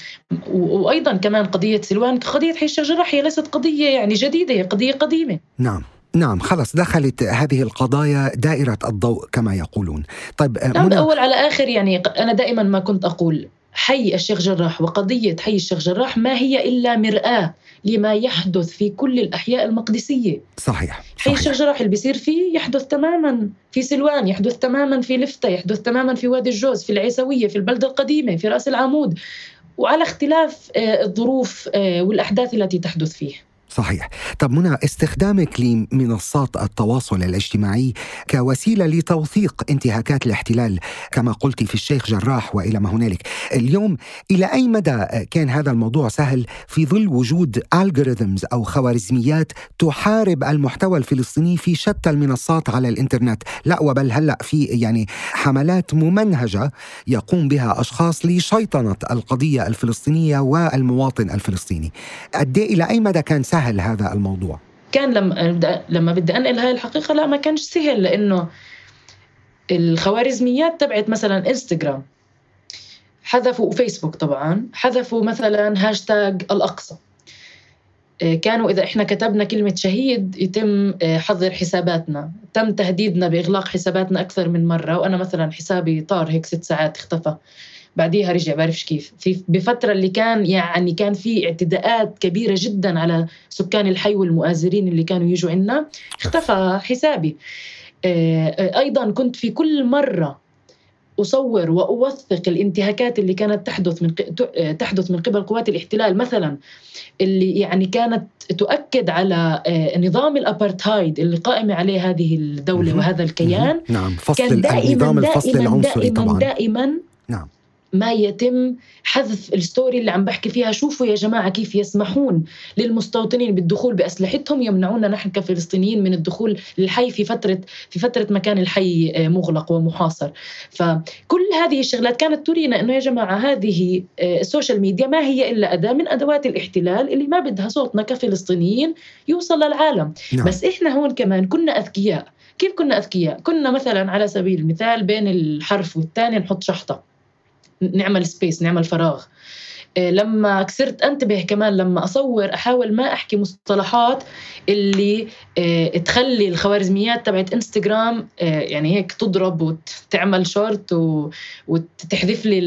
وأيضا كمان قضية سلوان قضية حي الشيخ جراح هي ليست قضية يعني جديدة هي قضية قديمة نعم نعم خلص دخلت هذه القضايا دائرة الضوء كما يقولون طيب آه، نعم منى أول على آخر يعني أنا دائما ما كنت أقول حي الشيخ جراح وقضية حي الشيخ جراح ما هي إلا مرآة لما يحدث في كل الأحياء المقدسية. صحيح حي صحيح. الشيخ جراح اللي بيصير فيه يحدث تماما في سلوان يحدث تماما في لفتة يحدث تماما في وادي الجوز في العيسوية في البلدة القديمة في رأس العمود. وعلى اختلاف آه، الظروف آه، والأحداث التي تحدث فيه. صحيح. طب منى استخدامك لمنصات التواصل الاجتماعي كوسيلة لتوثيق انتهاكات الاحتلال كما قلت في الشيخ جراح وإلى ما هنالك. اليوم إلى أي مدى كان هذا الموضوع سهل في ظل وجود algorithms أو خوارزميات تحارب المحتوى الفلسطيني في شتى المنصات على الإنترنت؟ لا وبل هلأ في يعني حملات ممنهجة يقوم بها أشخاص لشيطنة القضية الفلسطينية والمواطن الفلسطيني. قد إيه إلى أي مدى كان سهل هذا الموضوع. كان لما لما بدي أنقل هاي الحقيقة لا ما كانش سهل لأنه الخوارزميات تبعت مثلا انستغرام حذفوا فيسبوك طبعا حذفوا مثلا هاشتاج الأقصى. إيه، كانوا إذا إحنا كتبنا كلمة شهيد يتم إيه، حظر حساباتنا. تم تهديدنا بإغلاق حساباتنا أكثر من مرة وأنا مثلا حسابي طار هيك ست ساعات اختفى. بعديها رجع بعرفش كيف. في بفترة اللي كان يعني كان في اعتداءات كبيرة جدا على سكان الحي والمؤازرين اللي كانوا يجوا عنا اختفى حسابي. آه، أيضا كنت في كل مرة أصور وأوثق الانتهاكات اللي كانت تحدث من آه، تحدث من قبل قوات الاحتلال. مثلا اللي يعني كانت تؤكد على آه، نظام الأبارتهايد اللي قائمة عليه هذه الدولة. وهذا الكيان. نعم فصل كان دائما النظام الفصل العنصري دائما طبعا. دائما نعم. ما يتم حذف ال story اللي عم بحكي فيها. شوفوا يا جماعة كيف يسمحون للمستوطنين بالدخول بأسلحتهم. يمنعونا نحن كفلسطينيين من الدخول للحي في فترة في فترة ما كان الحي آه، مغلق ومحاصر. فكل هذه الشغلات كانت ترينا أنه يا جماعة هذه آه، ال social media ما هي إلا أداة من أدوات الاحتلال اللي ما بدها صوتنا كفلسطينيين يوصل للعالم. نعم. بس إحنا هون كمان كنا أذكياء. كيف كنا أذكياء؟ كنا مثلا على سبيل المثال بين الحرف والثاني نحط شحطة. نعمل space نعمل فراغ. آه، لما صرت انتبه كمان لما اصور احاول ما احكي مصطلحات اللي آه، تخلي الخوارزميات تبعت انستغرام آه، يعني هيك تضرب وتعمل شورت وتحذف لي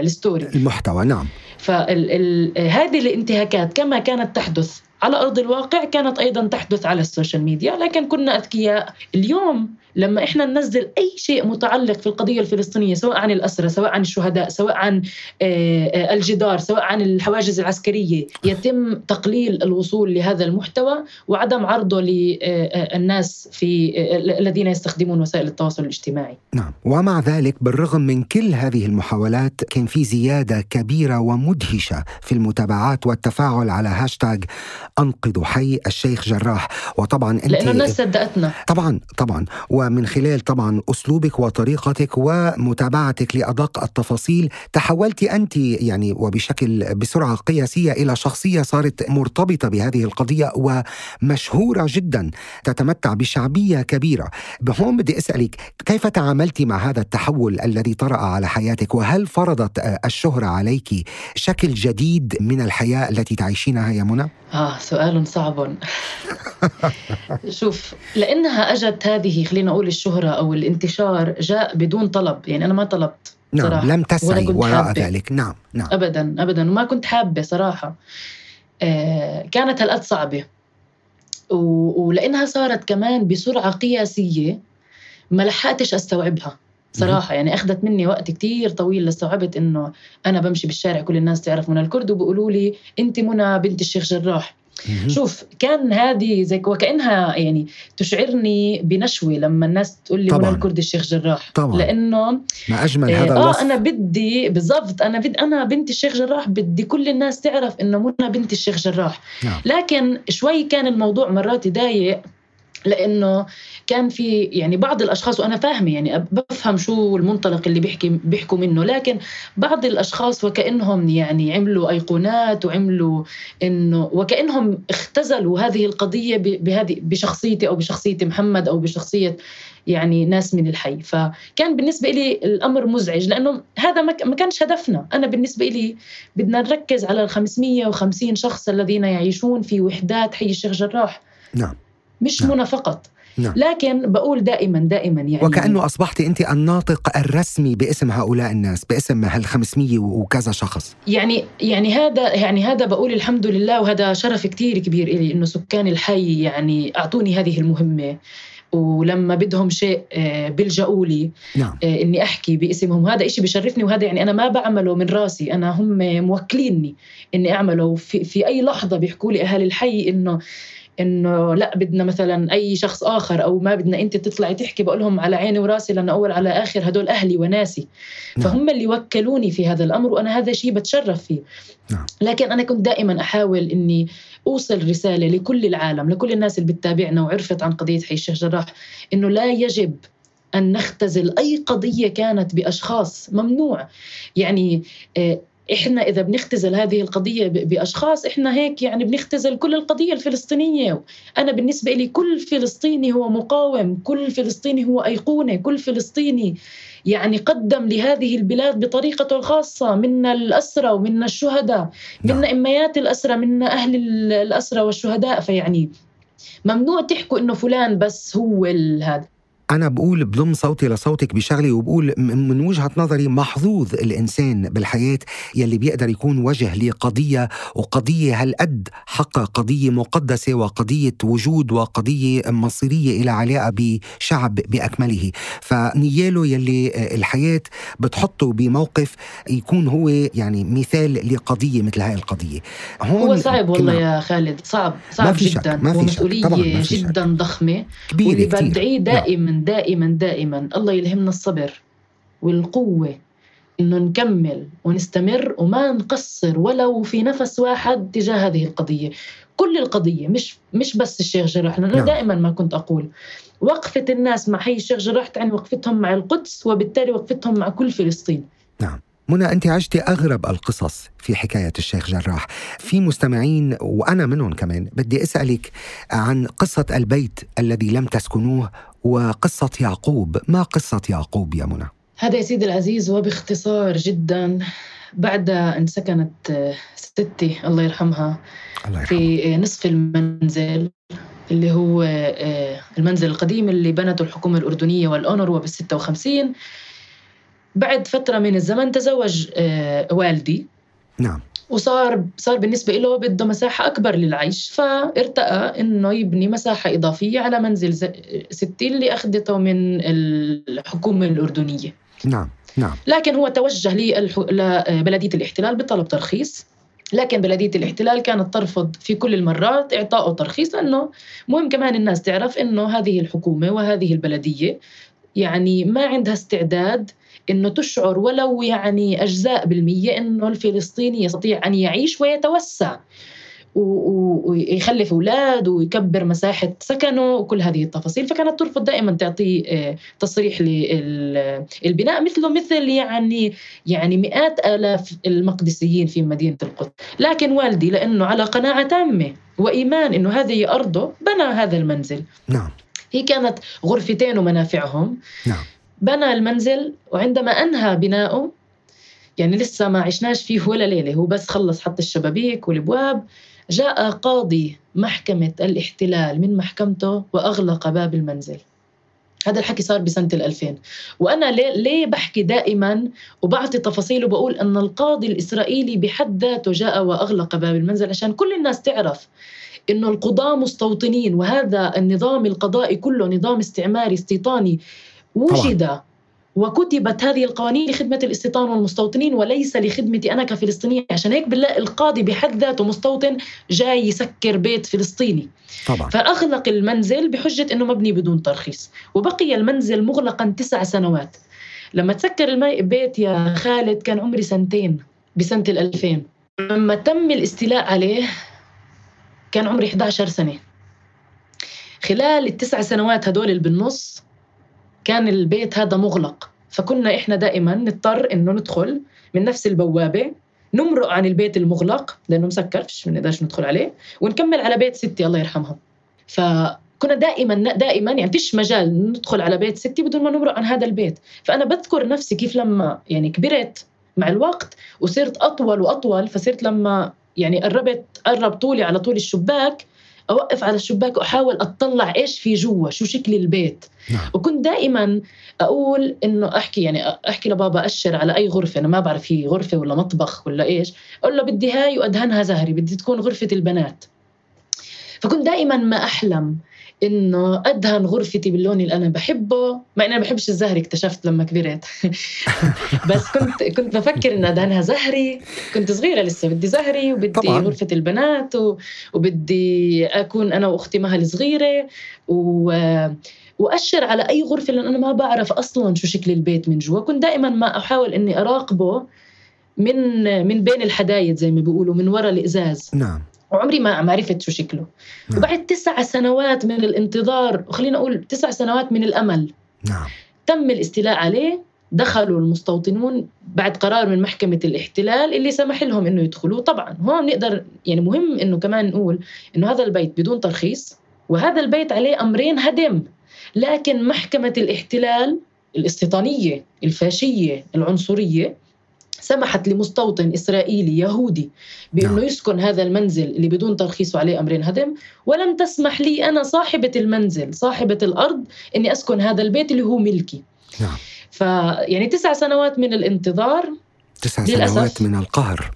ال story المحتوى نعم. فهذه الانتهاكات كما كانت تحدث على أرض الواقع كانت أيضا تحدث على ال social media لكن كنا أذكياء. اليوم لما إحنا ننزل أي شيء متعلق في القضية الفلسطينية سواء عن الاسرى سواء عن الشهداء سواء عن آه، آه، الجدار سواء عن الحواجز العسكرية يتم تقليل الوصول لهذا المحتوى وعدم عرضه للناس في آه، الذين يستخدمون وسائل التواصل الاجتماعي. نعم. ومع ذلك بالرغم من كل هذه المحاولات كان في زيادة كبيرة ومدهشة في المتابعات والتفاعل على هاشتاج انقذوا حي الشيخ جراح. وطبعا أنت لأنه الناس صدقتنا. طبعا طبعا. ومن خلال طبعا أسلوبك وطريقتك ومتابعتك لأدق التفاصيل تحولت أنت يعني وبشكل بسرعة قياسية إلى شخصية صارت مرتبطة بهذه القضية ومشهورة جدا تتمتع بشعبية كبيرة. بهون بدي أسألك كيف تعاملت مع هذا التحول الذي طرأ على حياتك؟ وهل فرضت الشهرة عليك شكل جديد من الحياة التي تعيشينها يا منى؟ آه سؤال صعب. شوف لأنها اجت هذه خلينا نقول الشهرة أو الانتشار جاء بدون طلب. يعني أنا ما طلبت نعم صراحة. لم تسعي وراء حابة. ذلك. نعم نعم. ابدا ابدا وما كنت حابة صراحة. آه كانت هالقد صعبة. و... ولأنها صارت كمان بسرعة قياسية ما لحقتش أستوعبها صراحة. يعني أخذت مني وقت كتير طويل لاستوعبت إنه أنا بمشي بالشارع كل الناس تعرف منى الكرد وبيقولوا لي أنت منى بنت الشيخ جراح. شوف كان هذه زي وكأنها يعني تشعرني بنشوه لما الناس تقول لي منى الكرد الشيخ جراح. طبعا. لأنه ما أجمل هذا آه الوصف. أنا بدي بالضبط أنا بدي أنا بنت الشيخ جراح بدي كل الناس تعرف إنه منى بنت الشيخ جراح. نعم. لكن شوي كان الموضوع مرات يضايق. لأنه كان في يعني بعض الأشخاص وأنا فاهمة يعني بفهم شو المنطلق اللي بيحكي بيحكوا منه لكن بعض الأشخاص وكأنهم يعني عملوا أيقونات وعملوا إنه وكأنهم اختزلوا هذه القضية بهذه بشخصيتي أو بشخصية محمد أو بشخصية يعني ناس من الحي. فكان بالنسبة لي الأمر مزعج لأنه هذا ما كانش هدفنا. أنا بالنسبة لي بدنا نركز على ال 550 شخص الذين يعيشون في وحدات حي الشيخ جراح. نعم. مش نعم. منى فقط نعم. لكن بقول دائما دائما يعني وكأنه أصبحت أنت الناطق الرسمي باسم هؤلاء الناس باسم هال 500 وكذا شخص يعني يعني هذا يعني هذا بقول الحمد لله وهذا شرف كتير كبير إلي إنه سكان الحي يعني أعطوني هذه المهمة ولما بدهم شيء آه، بيلجأوا لي نعم. آه، إني أحكي باسمهم هذا إشي بشرفني وهذا يعني أنا ما بعمله من راسي أنا هم موكليني إني أعمله في, في أي لحظة بيحكوا لي اهالي الحي إنه إنه لا بدنا مثلا أي شخص آخر أو ما بدنا أنت تطلعي تحكي بقول لهم على عيني وراسي لأنه أول على آخر هدول أهلي وناسي نعم. فهم اللي وكلوني في هذا الأمر وأنا هذا شيء بتشرف فيه نعم. لكن أنا كنت دائما أحاول إني أوصل رسالة لكل العالم لكل الناس اللي بتتابعنا وعرفت عن قضية حي الشيخ جراح إنه لا يجب أن نختزل أي قضية كانت بأشخاص ممنوع يعني آه، إحنا إذا بنختزل هذه القضية بأشخاص إحنا هيك يعني بنختزل كل القضية الفلسطينية. أنا بالنسبة لي كل فلسطيني هو مقاوم كل فلسطيني هو أيقونة كل فلسطيني يعني قدم لهذه البلاد بطريقته الخاصة منا الاسرى ومنا الشهداء منا نعم. إميات الاسرى منا أهل الاسرى والشهداء. فيعني ممنوع تحكوا إنه فلان بس هو هذا. أنا بقول بضم صوتي لصوتك بشغلي وبقول من وجهة نظري محظوظ الإنسان بالحياة يلي بيقدر يكون وجه لقضية وقضية هالقد حقا قضية مقدسة وقضية وجود وقضية مصيرية إلى علاقة بشعب بأكمله فنياله يلي الحياة بتحطه بموقف يكون هو يعني مثال لقضية مثل هاي القضية هون هو صعب والله يا خالد صعب صعب ما في جدا شك. ما في ومسؤولية شك. ما في جدا شك. ضخمة كبيرة بدعيه دائما دائما دائما. الله يلهمنا الصبر والقوة إنه نكمل ونستمر وما نقصر ولو في نفس واحد تجاه هذه القضية. كل القضية مش مش بس الشيخ جراح أنا نعم. دائما ما كنت أقول. وقفة الناس مع حي الشيخ جراح تعني وقفتهم مع القدس وبالتالي وقفتهم مع كل فلسطين. نعم. منى أنت عشتي أغرب القصص في حكاية الشيخ جراح. في مستمعين وأنا منهم كمان بدي أسألك عن قصة البيت الذي لم تسكنوه وقصة يعقوب. ما قصة يعقوب يا منى؟ هذا يا سيدي العزيز وباختصار جدا بعد أن سكنت ستي الله يرحمها الله يرحمه في نصف المنزل اللي هو آه، المنزل القديم اللي بنته الحكومة الأردنية والأونروا بال 56 بعد فترة من الزمن تزوج آه، والدي. نعم. وصار صار بالنسبة له بده مساحة أكبر للعيش فارتأى إنه يبني مساحة إضافية على منزل ستي اللي أخذته من الحكومة الأردنية. نعم نعم. لكن هو توجه لبلدية الاحتلال بطلب ترخيص. لكن بلدية الاحتلال كانت ترفض في كل المرات إعطائه ترخيص لأنه مهم كمان الناس تعرف إنه هذه الحكومة وهذه البلدية يعني ما عندها استعداد إنه تشعر ولو يعني أجزاء بالمية إنه الفلسطيني يستطيع أن يعيش ويتوسع ويخلف أولاد ويكبر مساحة سكنه وكل هذه التفاصيل. فكانت ترفض دائما تعطي آه، تصريح للبناء مثله مثل يعني يعني مئات آلاف المقدسيين في مدينة القدس. لكن والدي لأنه على قناعة تامة وإيمان أنه هذه أرضه بنى هذا المنزل. نعم. هي كانت غرفتين ومنافعهم. نعم. بنى المنزل وعندما أنهى بناؤه يعني لسه ما عشناش فيه ولا ليلة هو بس خلص حط الشبابيك والأبواب جاء قاضي محكمة الاحتلال من محكمته وأغلق باب المنزل. هذا الحكي صار بسنة الألفين. وأنا ليه, ليه بحكي دائما وبعطي تفاصيل وبقول أن القاضي الإسرائيلي بحد ذاته جاء وأغلق باب المنزل؟ عشان كل الناس تعرف إنه القضاة مستوطنين وهذا النظام القضائي كله نظام استعماري استيطاني وجد وكتبت هذه القوانين لخدمة الاستيطان والمستوطنين وليس لخدمتي أنا كفلسطينية عشان هيك بنلاقي القاضي بحد ذاته مستوطن جاي يسكر بيت فلسطيني. طبعا. فأغلق المنزل بحجة أنه مبني بدون ترخيص وبقي المنزل مغلقا تسع سنوات. لما تسكر المي بيت يا خالد كان عمري سنتين بسنة الألفين. لما تم الاستيلاء عليه كان عمري 11 سنة. خلال التسع سنوات هدول اللي بالنص كان البيت هذا مغلق. فكنا إحنا دائما نضطر إنه ندخل من نفس البوابة نمرق عن البيت المغلق لأنه مسكر فيش ما نقدرش ندخل عليه ونكمل على بيت ستي الله يرحمها. فكنا دائما دائما يعني فيش مجال ندخل على بيت ستي بدون ما نمرق عن هذا البيت. فأنا بذكر نفسي كيف لما يعني كبرت مع الوقت وصرت أطول وأطول فصرت لما يعني قربت قرب طولي على طول الشباك أوقف على الشباك وأحاول أطلع إيش في جوا شو شكل البيت. نعم. وكنت دائما أقول إنه أحكي يعني أحكي لبابا أشر على أي غرفة أنا ما بعرف هي غرفة ولا مطبخ ولا إيش أقول له بدي هاي وأدهنها زهري بدي تكون غرفة البنات فكنت دائما ما أحلم إنه أدهن غرفتي باللون اللي أنا بحبه مع إني ما بحبش الزهري اكتشفت لما كبرت بس كنت كنت بفكر ان أدهنها زهري كنت صغيرة لسه بدي زهري وبدي طبعاً. غرفة البنات و... وبدي أكون أنا وأختي مها الصغيره و... وأشر على أي غرفة لأن أنا ما بعرف أصلا شو شكل البيت من جوا. كنت دائما ما أحاول إني أراقبه من من بين الحدايد زي ما بيقولوا من وراء الإزاز. نعم. وعمري ما ما عرفت شو شكله. نعم. وبعد تسع سنوات من الانتظار وخلينا أقول تسع سنوات من الأمل. نعم. تم الاستيلاء عليه دخلوا المستوطنون بعد قرار من محكمة الاحتلال اللي سمح لهم إنه يدخلوا طبعا هون نقدر يعني مهم إنه كمان نقول إنه هذا البيت بدون ترخيص وهذا البيت عليه أمرين هدم. لكن محكمة الاحتلال الاستيطانية الفاشية العنصرية سمحت لمستوطن إسرائيلي يهودي بأنه نعم. يسكن هذا المنزل اللي بدون ترخيص وعليه أمرين هدم. ولم تسمح لي أنا صاحبة المنزل صاحبة الأرض أني أسكن هذا البيت اللي هو ملكي. نعم. فيعني تسع سنوات من الانتظار. تسع. سنوات من القهر.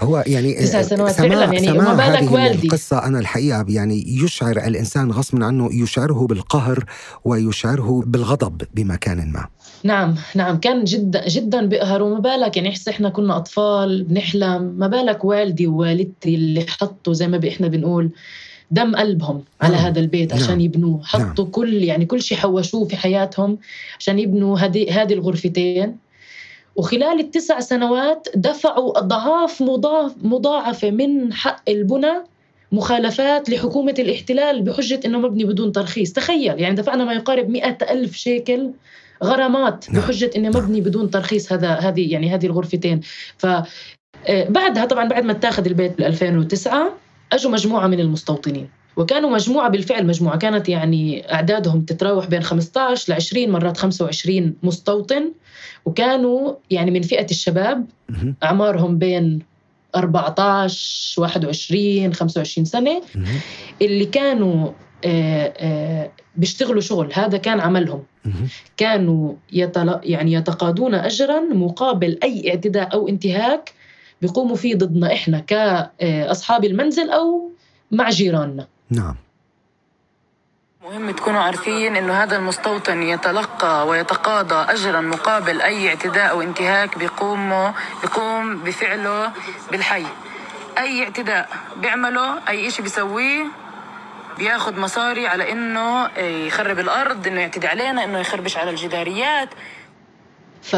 هو يعني تسع سنوات سماع فعلاً، يعني سماع ما بالك هذه والدي. القصة أنا الحقيقة يعني يشعر الإنسان غصبا عنه يشعره بالقهر ويشعره بالغضب بمكان ما نعم نعم كان جدا جدا بقهر وما بالك يعني إحس إحنا كنا أطفال بنحلم ما بالك والدي ووالدتي اللي حطوا زي ما إحنا بنقول دم قلبهم على نعم. هذا البيت عشان نعم. يبنوه حطوا كل يعني كل شيء حوشوه في حياتهم عشان يبنوا هذه هذه الغرفتين وخلال التسع سنوات دفعوا أضعاف مضاف مضاعفة من حق البنى مخالفات لحكومة الاحتلال بحجة أنه مبني بدون ترخيص. تخيل يعني دفعنا ما يقارب مئة ألف شيكل غرامات نعم. بحجة أنه مبني بدون ترخيص هذا هذه يعني هذه الغرفتين. ف آه، بعدها طبعا بعد ما اتاخذ البيت بال 2009 أجوا مجموعة من المستوطنين. وكانوا مجموعة بالفعل مجموعة كانت يعني أعدادهم تتراوح بين 15 ل 20 مرات 25 مستوطن. وكانوا يعني من فئة الشباب مهم. أعمارهم بين 14 21 25 سنة مهم. اللي كانوا آه، آه، بيشتغلوا شغل هذا كان عملهم. كانوا يتل... يعني يتقاضون أجرا مقابل أي اعتداء أو انتهاك بيقوموا فيه ضدنا إحنا كأصحاب المنزل أو مع جيراننا نعم مهم تكونوا عارفين إنه هذا المستوطن يتلقى ويتقاضى اجرا مقابل أي اعتداء أو انتهاك بيقوم بيقوم بفعله بالحي. أي اعتداء بيعمله أي إشي بيسويه بياخد مصاري على إنه يخرب الأرض إنه يعتدي علينا إنه يخربش على الجداريات. ف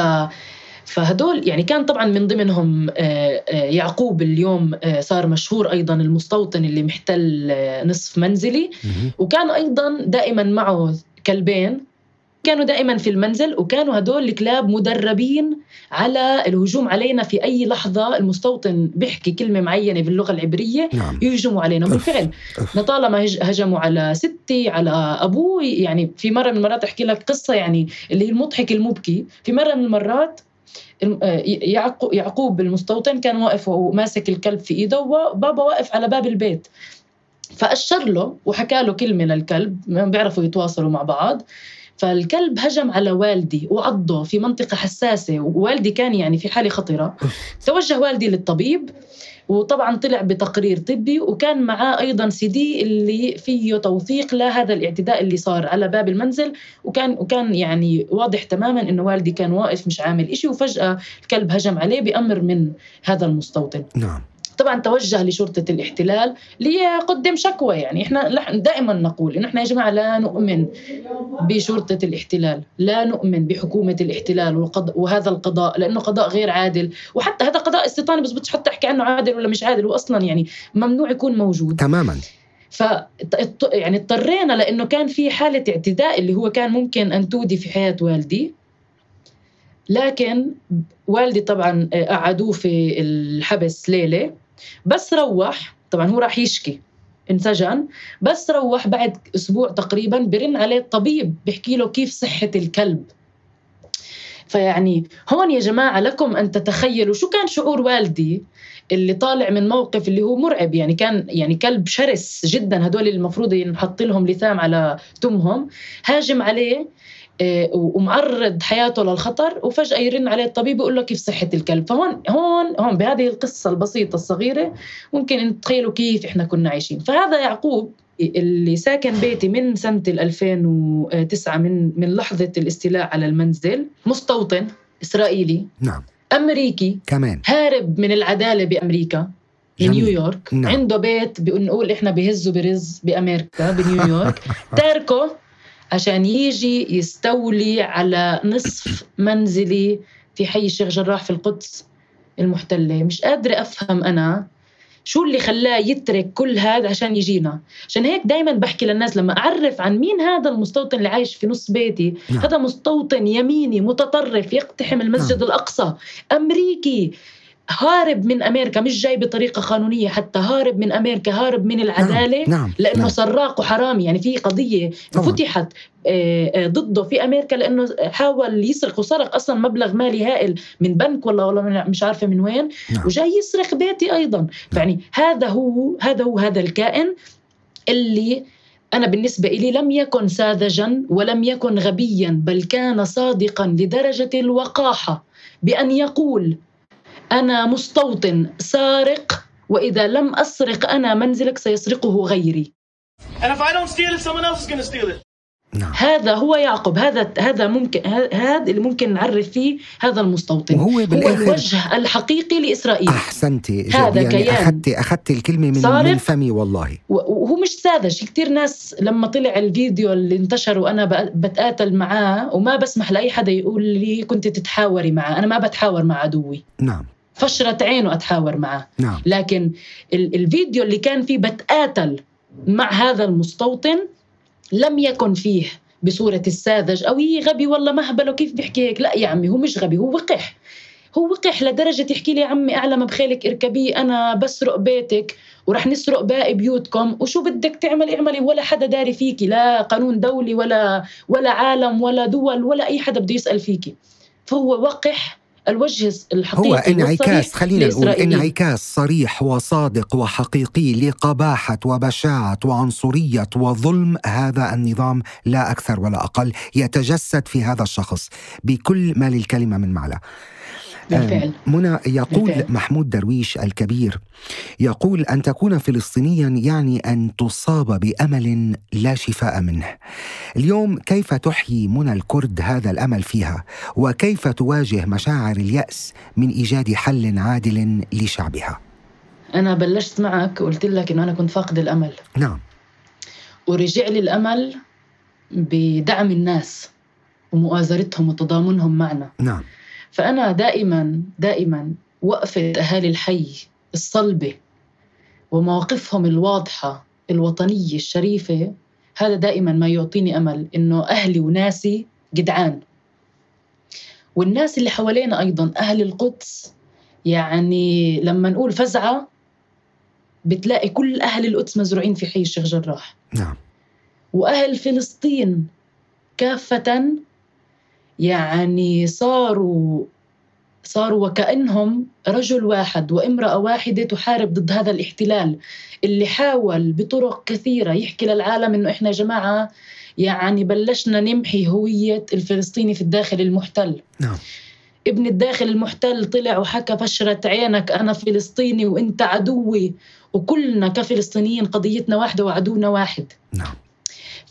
فهدول يعني كان طبعا من ضمنهم آه، آه، يعقوب اليوم آه، صار مشهور أيضا المستوطن اللي محتل نصف منزلي. وكان أيضا دائما معه كلبين. كانوا دائما في المنزل وكانوا هدول الكلاب مدربين على الهجوم علينا في أي لحظة. المستوطن بيحكي كلمة معينة باللغة العبرية نعم. يهجموا علينا وبالفعل أوف. لطالما هج- هجموا على ستي على أبوي يعني في مرة من المرات أحكي لك قصة يعني اللي هي المضحك المبكي. في مرة من المرات يعقوب المستوطن كان واقف وماسك الكلب في إيده وبابا واقف على باب البيت. فأشر له وحكى له كلمة للكلب ما بيعرفوا يتواصلوا مع بعض. فالكلب هجم على والدي وعضه في منطقة حساسة ووالدي كان يعني في حالة خطرة. توجه والدي للطبيب. وطبعا طلع بتقرير طبي وكان معاه أيضا سي دي اللي فيه توثيق لهذا الاعتداء اللي صار على باب المنزل. وكان وكان يعني واضح تماما إنه والدي كان واقف مش عامل إشي وفجأة الكلب هجم عليه بأمر من هذا المستوطن. نعم. طبعا توجه لشرطة الاحتلال ليقدم شكوى. يعني إحنا دائما نقول إنه إحنا يا جماعة لا نؤمن بشرطة الاحتلال لا نؤمن بحكومة الاحتلال وهذا القضاء لأنه قضاء غير عادل. وحتى هذا قضاء استيطاني بس حتى أحكي عنه عادل ولا مش عادل. وأصلا يعني ممنوع يكون موجود. تماما. ف يعني اضطرينا لأنه كان في حالة اعتداء اللي هو كان ممكن أن تودي في حياة والدي. لكن والدي طبعا قعدوه في الحبس ليلة. بس روح طبعا هو راح يشكي انسجن بس روح بعد أسبوع تقريبا برن عليه الطبيب بيحكي له كيف صحة الكلب. فيعني هون يا جماعة لكم أن تتخيلوا شو كان شعور والدي اللي طالع من موقف اللي هو مرعب. يعني كان يعني كلب شرس جدا هدول المفروض ينحط لهم لثام على تمهم. هاجم عليه ومعرض حياته للخطر وفجأة يرن عليه الطبيب يقول له كيف صحة الكلب؟ فهون هون هون بهذه القصة البسيطة الصغيرة ممكن إن تتخيلوا كيف إحنا كنا عايشين. فهذا يعقوب اللي ساكن بيتي من سنة ال 2009 من من لحظة الاستيلاء على المنزل مستوطن إسرائيلي نعم. أمريكي كمان. هارب من العدالة بأمريكا جميل. بنيويورك. نعم. عنده بيت بنقول إحنا بهزوا برز بأمريكا بنيويورك. تاركه عشان يجي يستولي على نصف منزلي في حي الشيخ جراح في القدس المحتلة. مش قادرة أفهم أنا شو اللي خلاه يترك كل هذا عشان يجينا. عشان هيك دايما بحكي للناس لما أعرف عن مين هذا المستوطن اللي عايش في نص بيتي. نعم. هذا مستوطن يميني متطرف يقتحم المسجد نعم. الأقصى. أمريكي. هارب من أمريكا مش جاي بطريقة قانونية حتى هارب من أمريكا هارب من العدالة نعم نعم, لأنه نعم. سراق وحرامي يعني في قضية طبعاً. فتحت آه، آه، ضده في أمريكا لأنه حاول يسرق وسرق أصلا مبلغ مالي هائل من بنك ولا ولا مش عارفة من وين نعم. وجاي يسرق بيتي أيضا يعني هذا هو هذا هو هذا الكائن اللي أنا بالنسبة إلي لم يكن ساذجا ولم يكن غبيا بل كان صادقا لدرجة الوقاحة بأن يقول أنا مستوطن سارق وإذا لم أسرق أنا منزلك سيسرقه غيري. And if I don't steal it, someone else is going to steal it. نعم. هذا هو يعقوب. هذا هذا ممكن هذا اللي ممكن نعرف فيه هذا المستوطن. وهو هو الوجه الحقيقي لإسرائيل. احسنتي هذا يعني كيان. أخذت أخذت الكلمة من. من فمي والله. وهو مش ساذج. كتير ناس لما طلع الفيديو اللي انتشر وأنا بتقاتل معاه وما بسمح لأي حدا يقول لي كنت تتحاوري معاه. أنا ما بتحاور مع عدوي. نعم. فشرة عينه أتحاور معاه. نعم. لكن ال- الفيديو اللي كان فيه بتقاتل مع هذا المستوطن لم يكن فيه بصورة الساذج. أو يي غبي والله مهبل وكيف بيحكي هيك؟ لا يا عمي هو مش غبي هو وقح. هو وقح لدرجة يحكي لي يا عمي أعلم بخيلك اركبيه أنا بسرق بيتك ورح نسرق باقي بيوتكم. وشو بدك تعمل اعملي ولا حدا داري فيكي لا قانون دولي ولا ولا عالم ولا دول ولا أي حدا بده يسأل فيكي. فهو وقح الوجه الحقيقي هو انعكاس خلينا نقول. انعكاس صريح وصادق وحقيقي لقباحة وبشاعة وعنصرية وظلم هذا النظام لا أكثر ولا أقل يتجسد في هذا الشخص بكل ما للكلمة من معنى بالفعل منى يقول بالفعل. محمود درويش الكبير يقول أن تكون فلسطينيا يعني أن تصاب بأمل لا شفاء منه. اليوم كيف تحيي منى الكرد هذا الأمل فيها؟ وكيف تواجه مشاعر اليأس من إيجاد حل عادل لشعبها؟ أنا بلشت معك قلت لك إنه أنا كنت فاقد الأمل نعم ورجع لي الأمل بدعم الناس ومؤازرتهم وتضامنهم معنا نعم فأنا دائما دائما وقفة أهالي الحي الصلبة ومواقفهم الواضحة الوطنية الشريفة. هذا دائما ما يعطيني أمل إنه أهلي وناسي جدعان. والناس اللي حوالينا أيضا أهل القدس يعني لما نقول فزعة بتلاقي كل أهل القدس مزروعين في حي الشيخ جراح. نعم. وأهل فلسطين كافة يعني صاروا صاروا وكأنهم رجل واحد وامرأة واحدة تحارب ضد هذا الاحتلال اللي حاول بطرق كثيرة يحكي للعالم إنه إحنا جماعة يعني بلشنا نمحي هوية الفلسطيني في الداخل المحتل. نعم. ابن الداخل المحتل طلع وحكى فشرت عينك أنا فلسطيني وإنت عدوي وكلنا كفلسطينيين قضيتنا واحدة وعدونا واحد. نعم.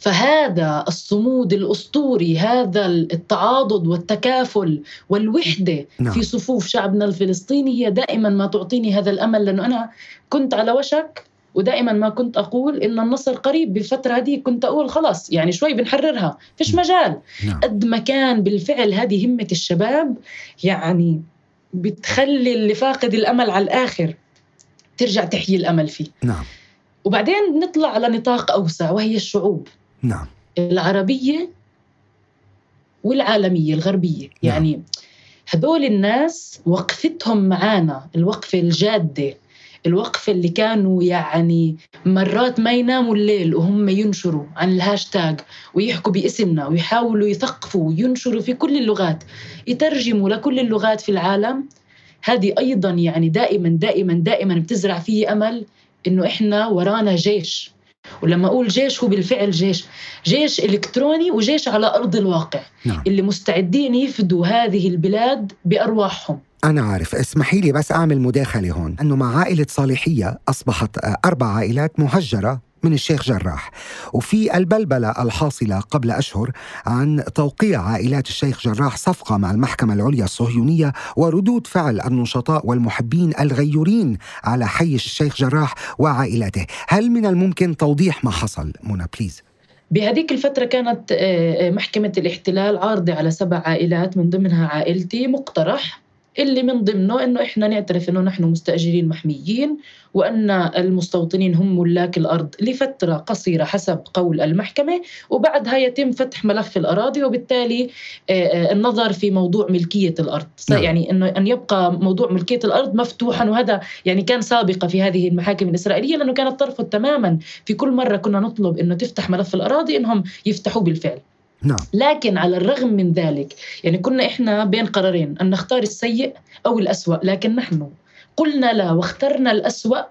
فهذا الصمود الأسطوري هذا التعاضد والتكافل والوحدة نعم. في صفوف شعبنا الفلسطيني هي دائما ما تعطيني هذا الأمل لأنه أنا كنت على وشك ودائما ما كنت أقول إن النصر قريب بالفترة هذه كنت أقول خلاص يعني شوي بنحررها فيش مجال. نعم. قد ما كان بالفعل هذه همة الشباب يعني بتخلي اللي فاقد الأمل على الآخر ترجع تحيي الأمل فيه. نعم. وبعدين نطلع على نطاق أوسع وهي الشعوب. نعم. العربية والعالمية الغربية. نعم. يعني هدول الناس وقفتهم معانا الوقفة الجادة الوقفة اللي كانوا يعني مرات ما يناموا الليل وهم ينشروا عن الهاشتاج ويحكوا باسمنا ويحاولوا يثقفوا وينشروا في كل اللغات يترجموا لكل اللغات في العالم. هذه أيضا يعني دائما دائما دائما بتزرع فيه أمل إنه إحنا ورانا جيش. ولما أقول جيش هو بالفعل جيش. جيش إلكتروني وجيش على أرض الواقع. نعم. اللي مستعدين يفدوا هذه البلاد بأرواحهم. أنا عارف. اسمحي لي بس أعمل مداخلة هون. أنه مع عائلة صالحية أصبحت أربع عائلات مهجرة من الشيخ جراح. وفي البلبلة الحاصلة قبل أشهر عن توقيع عائلات الشيخ جراح صفقة مع المحكمة العليا الصهيونية وردود فعل النشطاء والمحبين الغيورين على حي الشيخ جراح وعائلته هل من الممكن توضيح ما حصل؟ منى بليز بهذيك الفترة كانت آه، آه، محكمة الاحتلال عارضة على سبع عائلات من ضمنها عائلتي مقترح. اللي من ضمنه إنه إحنا نعترف إنه نحن مستأجرين محميين وأن المستوطنين هم ملاك الأرض لفترة قصيرة حسب قول المحكمة وبعدها يتم فتح ملف الأراضي وبالتالي آه، آه، النظر في موضوع ملكية الأرض. نعم. يعني إنه أن يبقى موضوع ملكية الأرض مفتوحا وهذا يعني كان سابقة في هذه المحاكم الإسرائيلية لأنه كانت ترفض تماما. في كل مرة كنا نطلب إنه تفتح ملف الأراضي إنهم يفتحوه بالفعل. نعم. لكن على الرغم من ذلك يعني كنا إحنا بين قرارين أن نختار السيء أو الأسوأ لكن نحن قلنا لا واخترنا الأسوأ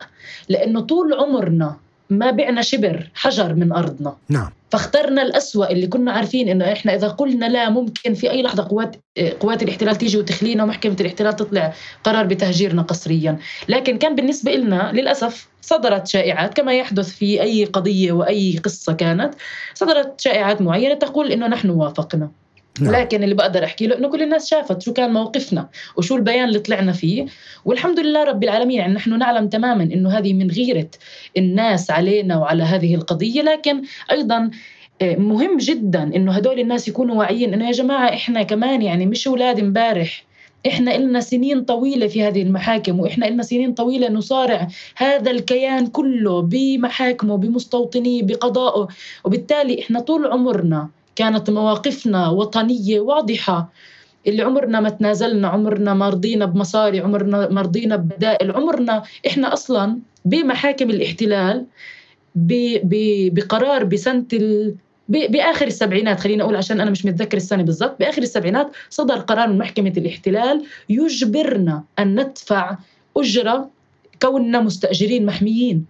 لأنه طول عمرنا ما بعنا شبر حجر من أرضنا. نعم. فاخترنا الأسوأ اللي كنا عارفين إنه إحنا إذا قلنا لا ممكن في أي لحظة قوات قوات الاحتلال تيجي وتخلينا ومحكمة الاحتلال تطلع قرار بتهجيرنا قسريا، لكن كان بالنسبة لنا للأسف صدرت شائعات كما يحدث في أي قضية وأي قصة كانت، صدرت شائعات معينة تقول إنه نحن وافقنا. نعم. لكن اللي بقدر أحكي له إنه كل الناس شافت شو كان موقفنا وشو البيان اللي طلعنا فيه والحمد لله رب العالمين يعني نحن نعلم تماما إنه هذه من غيرة الناس علينا وعلى هذه القضية لكن أيضا آه، مهم جدا إنه هدول الناس يكونوا واعيين إنه يا جماعة إحنا كمان يعني مش أولاد امبارح إحنا إلنا سنين طويلة في هذه المحاكم وإحنا إلنا سنين طويلة نصارع هذا الكيان كله بمحاكمه بمستوطنيه بقضائه. وبالتالي إحنا طول عمرنا كانت مواقفنا وطنية واضحة. اللي عمرنا ما تنازلنا عمرنا ما رضينا بمصاري عمرنا ما رضينا ببدائل عمرنا إحنا أصلا بمحاكم الاحتلال بقرار بسنة ال... ب- بآخر السبعينات خلينا أقول عشان أنا مش متذكر السنة بالضبط بآخر السبعينات صدر قرار من محكمة الاحتلال يجبرنا أن ندفع أجرة كوننا مستأجرين محميين.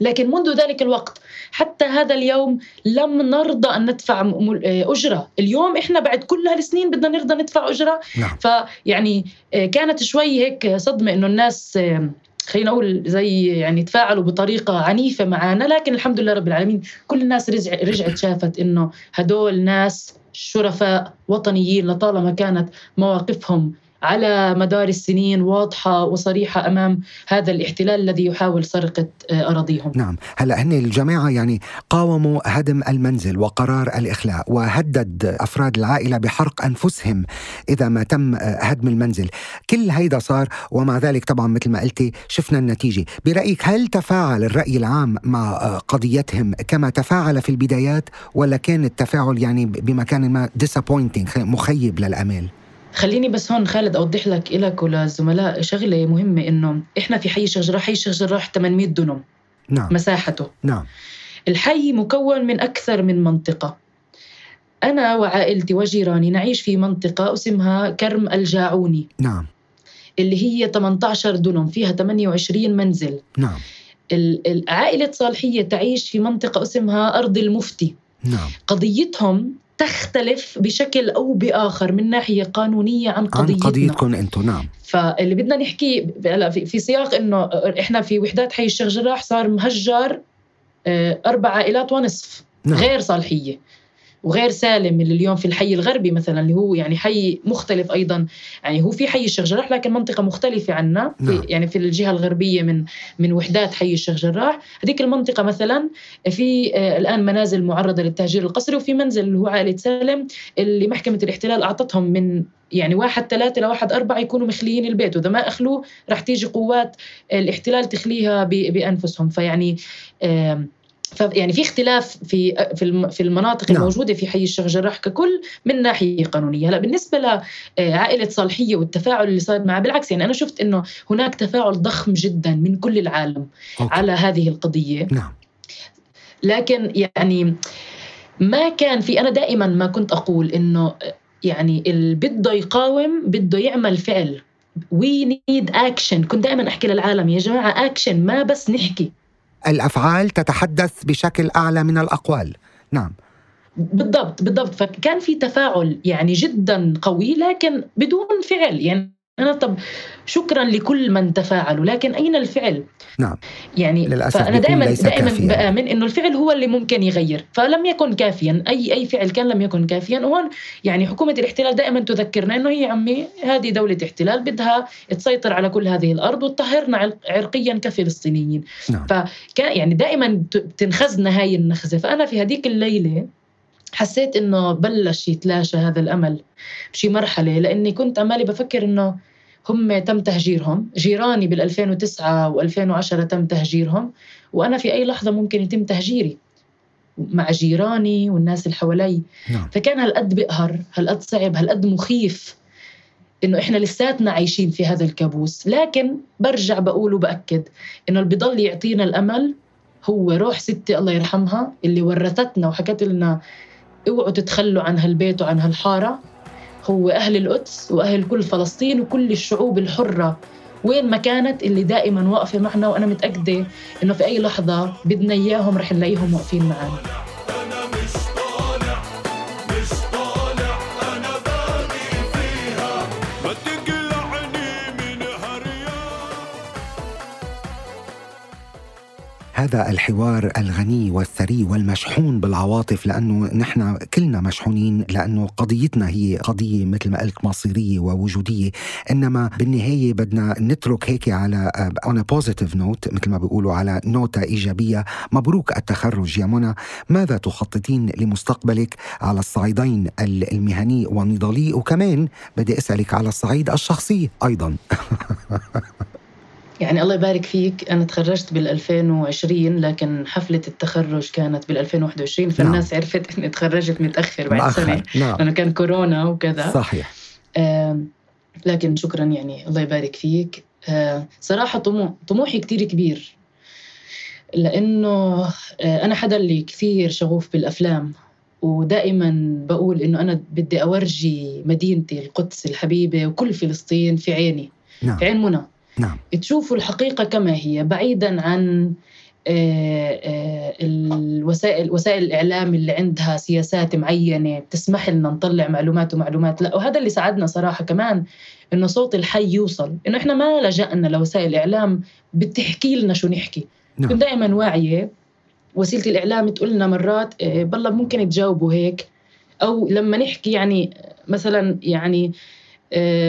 لكن منذ ذلك الوقت حتى هذا اليوم لم نرضى أن ندفع م- أجرة، اليوم إحنا بعد كل هالسنين بدنا نرضى ندفع أجرة. نعم. فيعني آه، كانت شوي هيك صدمة إنه الناس آه، خلينا نقول زي يعني تفاعلوا بطريقة عنيفة معنا لكن الحمد لله رب العالمين كل الناس رجع رجعت شافت إنه هدول ناس شرفاء وطنيين لطالما كانت مواقفهم على مدار السنين واضحة وصريحة أمام هذا الاحتلال الذي يحاول سرقة آه، أراضيهم. نعم. هلا هن الجماعة يعني قاوموا هدم المنزل وقرار الإخلاء وهدد أفراد العائلة بحرق أنفسهم إذا ما تم آه، هدم المنزل. كل هيدا صار ومع ذلك طبعا مثل ما قلتي شفنا النتيجة. برأيك هل تفاعل الرأي العام مع آه، قضيتهم كما تفاعل في البدايات ولا كان التفاعل يعني بمكان ما disappointing مخيب للأمال؟ خليني بس هون خالد أوضح لك لك وللزملاء شغلة مهمة إنه إحنا في حي الشيخ جراح حي الشيخ جراح 800 دنم نعم. مساحته. نعم. الحي مكون من أكثر من منطقة. أنا وعائلتي وجيراني نعيش في منطقة اسمها كرم الجاعوني. نعم. اللي هي 18 دنم فيها 28 منزل. نعم. عائلة صالحية تعيش في منطقة اسمها أرض المفتي. نعم. قضيتهم تختلف بشكل أو بآخر من ناحية قانونية عن عن قضيتنا. قضيتكم أنتم نعم. فاللي بدنا نحكيه هلا في, سياق إنه إحنا في وحدات حي الشيخ جراح صار مهجر آه، أربع عائلات ونصف نعم. غير صالحية. وغير سالم اللي اليوم في الحي الغربي مثلا اللي هو يعني حي مختلف أيضا. يعني هو في حي الشيخ جراح لكن منطقة مختلفة عنا. في نعم. يعني في الجهة الغربية من من وحدات حي الشيخ جراح هذيك المنطقة مثلا في آه، الآن منازل معرضة للتهجير القسري وفي منزل اللي هو عائلة سالم اللي محكمة الاحتلال أعطتهم من يعني واحد ثلاثة لواحد أربعة يكونوا مخليين البيت. وإذا ما أخلوه رح تيجي قوات الاحتلال تخليها بأنفسهم. فيعني ف يعني في اختلاف في في الم- في المناطق نعم. الموجودة في حي الشيخ جراح ككل من ناحية قانونية، هلا بالنسبة لعائله صالحية والتفاعل اللي صار معها بالعكس يعني أنا شفت إنه هناك تفاعل ضخم جدا من كل العالم okay. على هذه القضية، نعم. لكن يعني ما كان في أنا دائما ما كنت أقول إنه يعني اللي بده يقاوم بده يعمل فعل. we need action كنت دائما أحكي للعالم يا جماعة اكشن ما بس نحكي. الأفعال تتحدث بشكل أعلى من الأقوال. نعم. بالضبط بالضبط. فكان في تفاعل يعني جدا قوي لكن بدون فعل. يعني أنا طب شكرا لكل من تفاعلوا لكن أين الفعل؟ نعم. يعني للأسف فأنا دائما دائما. بآمن إنه الفعل هو اللي ممكن يغير فلم يكن كافيا أي أي فعل كان لم يكن كافيا. وهون يعني حكومة الاحتلال دائما تذكرنا إنه هي عمي هذه دولة احتلال بدها تسيطر على كل هذه الأرض وتطهرنا عرق- عرقيا كفلسطينيين. نعم. فكان يعني دائما تنخزنا هاي النخزة. فأنا في هذيك الليلة حسيت إنه بلش يتلاشى هذا الأمل بشي مرحلة لأني كنت عمالي بفكر إنه هم تم تهجيرهم جيراني بال 2009 و2010 تم تهجيرهم وأنا في أي لحظة ممكن يتم تهجيري مع جيراني والناس اللي حوالي. نعم. فكان هالقد بقهر هالقد صعب هالقد مخيف إنه إحنا لساتنا عايشين في هذا الكابوس. لكن برجع بقول وبأكد إنه اللي بضل يعطينا الأمل هو روح ستي الله يرحمها اللي ورثتنا وحكت لنا اوعوا تتخلوا عن هالبيت وعن هالحارة. هو أهل القدس وأهل كل فلسطين وكل الشعوب الحرة. وين ما كانت اللي دائما واقفة معنا وأنا متأكدة إنه في أي لحظة بدنا إياهم رح نلاقيهم واقفين معنا. هذا الحوار الغني والثري والمشحون بالعواطف لأنه نحن كلنا مشحونين لأنه قضيتنا هي قضية مثل ما قلت مصيرية ووجودية. إنما بالنهاية بدنا نترك هيك على on positive note مثل ما بيقولوا على نوتة إيجابية. مبروك التخرج يا منى. ماذا تخططين لمستقبلك على الصعيدين المهني والنضالي وكمان بدي أسألك على الصعيد الشخصي أيضا. يعني الله يبارك فيك. أنا تخرجت بال 2020 لكن حفلة التخرج كانت بال 2021 فالناس عرفت إني تخرجت متأخر بعد سنة. نعم. لأنه كان كورونا وكذا. صحيح. آم، لكن شكرا يعني الله يبارك فيك. آه، صراحة طموح طموحي كتير كبير. لأنه آه، أنا حدا اللي كثير شغوف بالأفلام ودائما بقول إنه أنا بدي أورجي مدينتي القدس الحبيبة وكل فلسطين في عيني. نعم. في عين منى. نعم. تشوفوا الحقيقة كما هي بعيدا عن آه، آه، الوسائل وسائل الإعلام اللي عندها سياسات معينة بتسمح لنا نطلع معلومات ومعلومات. لا وهذا اللي ساعدنا صراحة كمان إنه صوت الحي يوصل. إنه إحنا ما لجأنا لوسائل الإعلام بتحكي لنا شو نحكي. نعم. كنت دائما واعية وسيلة الإعلام تقول لنا مرات آه، بالله ممكن تجاوبوا هيك؟ أو لما نحكي يعني مثلا يعني آه،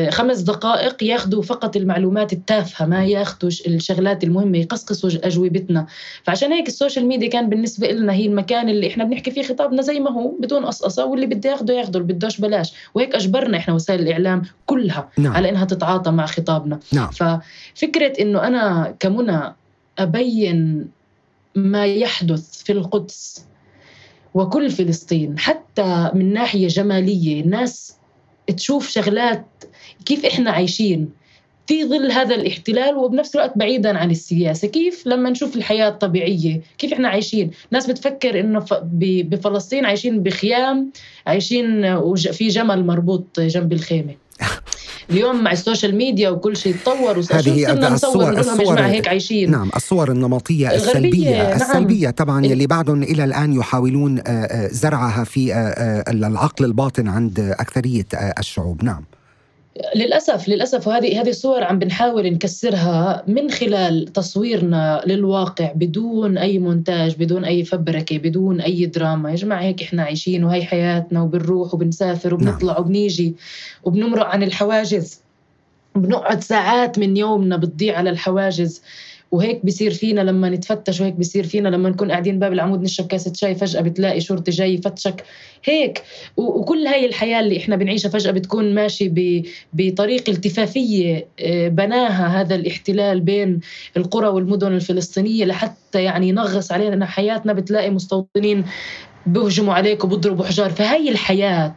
خمس دقائق ياخذوا فقط المعلومات التافهة ما ياخذوا الشغلات المهمة يقصقصوا أجوبتنا. فعشان هيك ال social media كان بالنسبة لنا هي المكان اللي إحنا بنحكي فيه خطابنا زي ما هو بدون قصقصة واللي بده ياخده ياخده اللي بدوش بلاش. وهيك أجبرنا إحنا وسائل الإعلام كلها نعم. على إنها تتعاطى مع خطابنا. نعم. ففكرة إنه أنا كمنى أبين ما يحدث في القدس وكل فلسطين حتى من ناحية جمالية الناس تشوف شغلات كيف إحنا عايشين في ظل هذا الاحتلال وبنفس الوقت بعيدا عن السياسة، كيف لما نشوف الحياة الطبيعية، كيف إحنا عايشين؟ ناس بتفكر إنه بفلسطين عايشين بخيام، عايشين وج- في جمل مربوط جنب الخيمة. اليوم مع السوشيال ميديا وكل شيء تطور هذه الصور- الصور- هيك عايشين. نعم الصور النمطية الغربية، السلبية نعم. السلبية طبعا ال- يلي بعدهم إلى الآن يحاولون آه، آه، زرعها في آه، العقل الباطن عند أكثرية الشعوب. نعم. للأسف للأسف وهذه هذه الصور عم بنحاول نكسرها من خلال تصويرنا للواقع بدون أي مونتاج بدون أي فبركة بدون أي دراما. يا جماعة هيك إحنا عايشين وهي حياتنا وبنروح وبنسافر وبنطلع وبنيجي وبنمرق عن الحواجز. بنقعد ساعات من يومنا بتضيع على الحواجز. وهيك بصير فينا لما نتفتش وهيك بصير فينا لما نكون قاعدين باب العمود نشرب كاسة شاي فجأة بتلاقي شرطي جاي يفتشك. هيك. وكل هاي الحياة اللي إحنا بنعيشها فجأة بتكون ماشي بطريق التفافية آه، بناها هذا الاحتلال بين القرى والمدن الفلسطينية لحتى يعني ينغص علينا. حياتنا بتلاقي مستوطنين بيهجموا عليك وبيضربوا حجار. فهي الحياة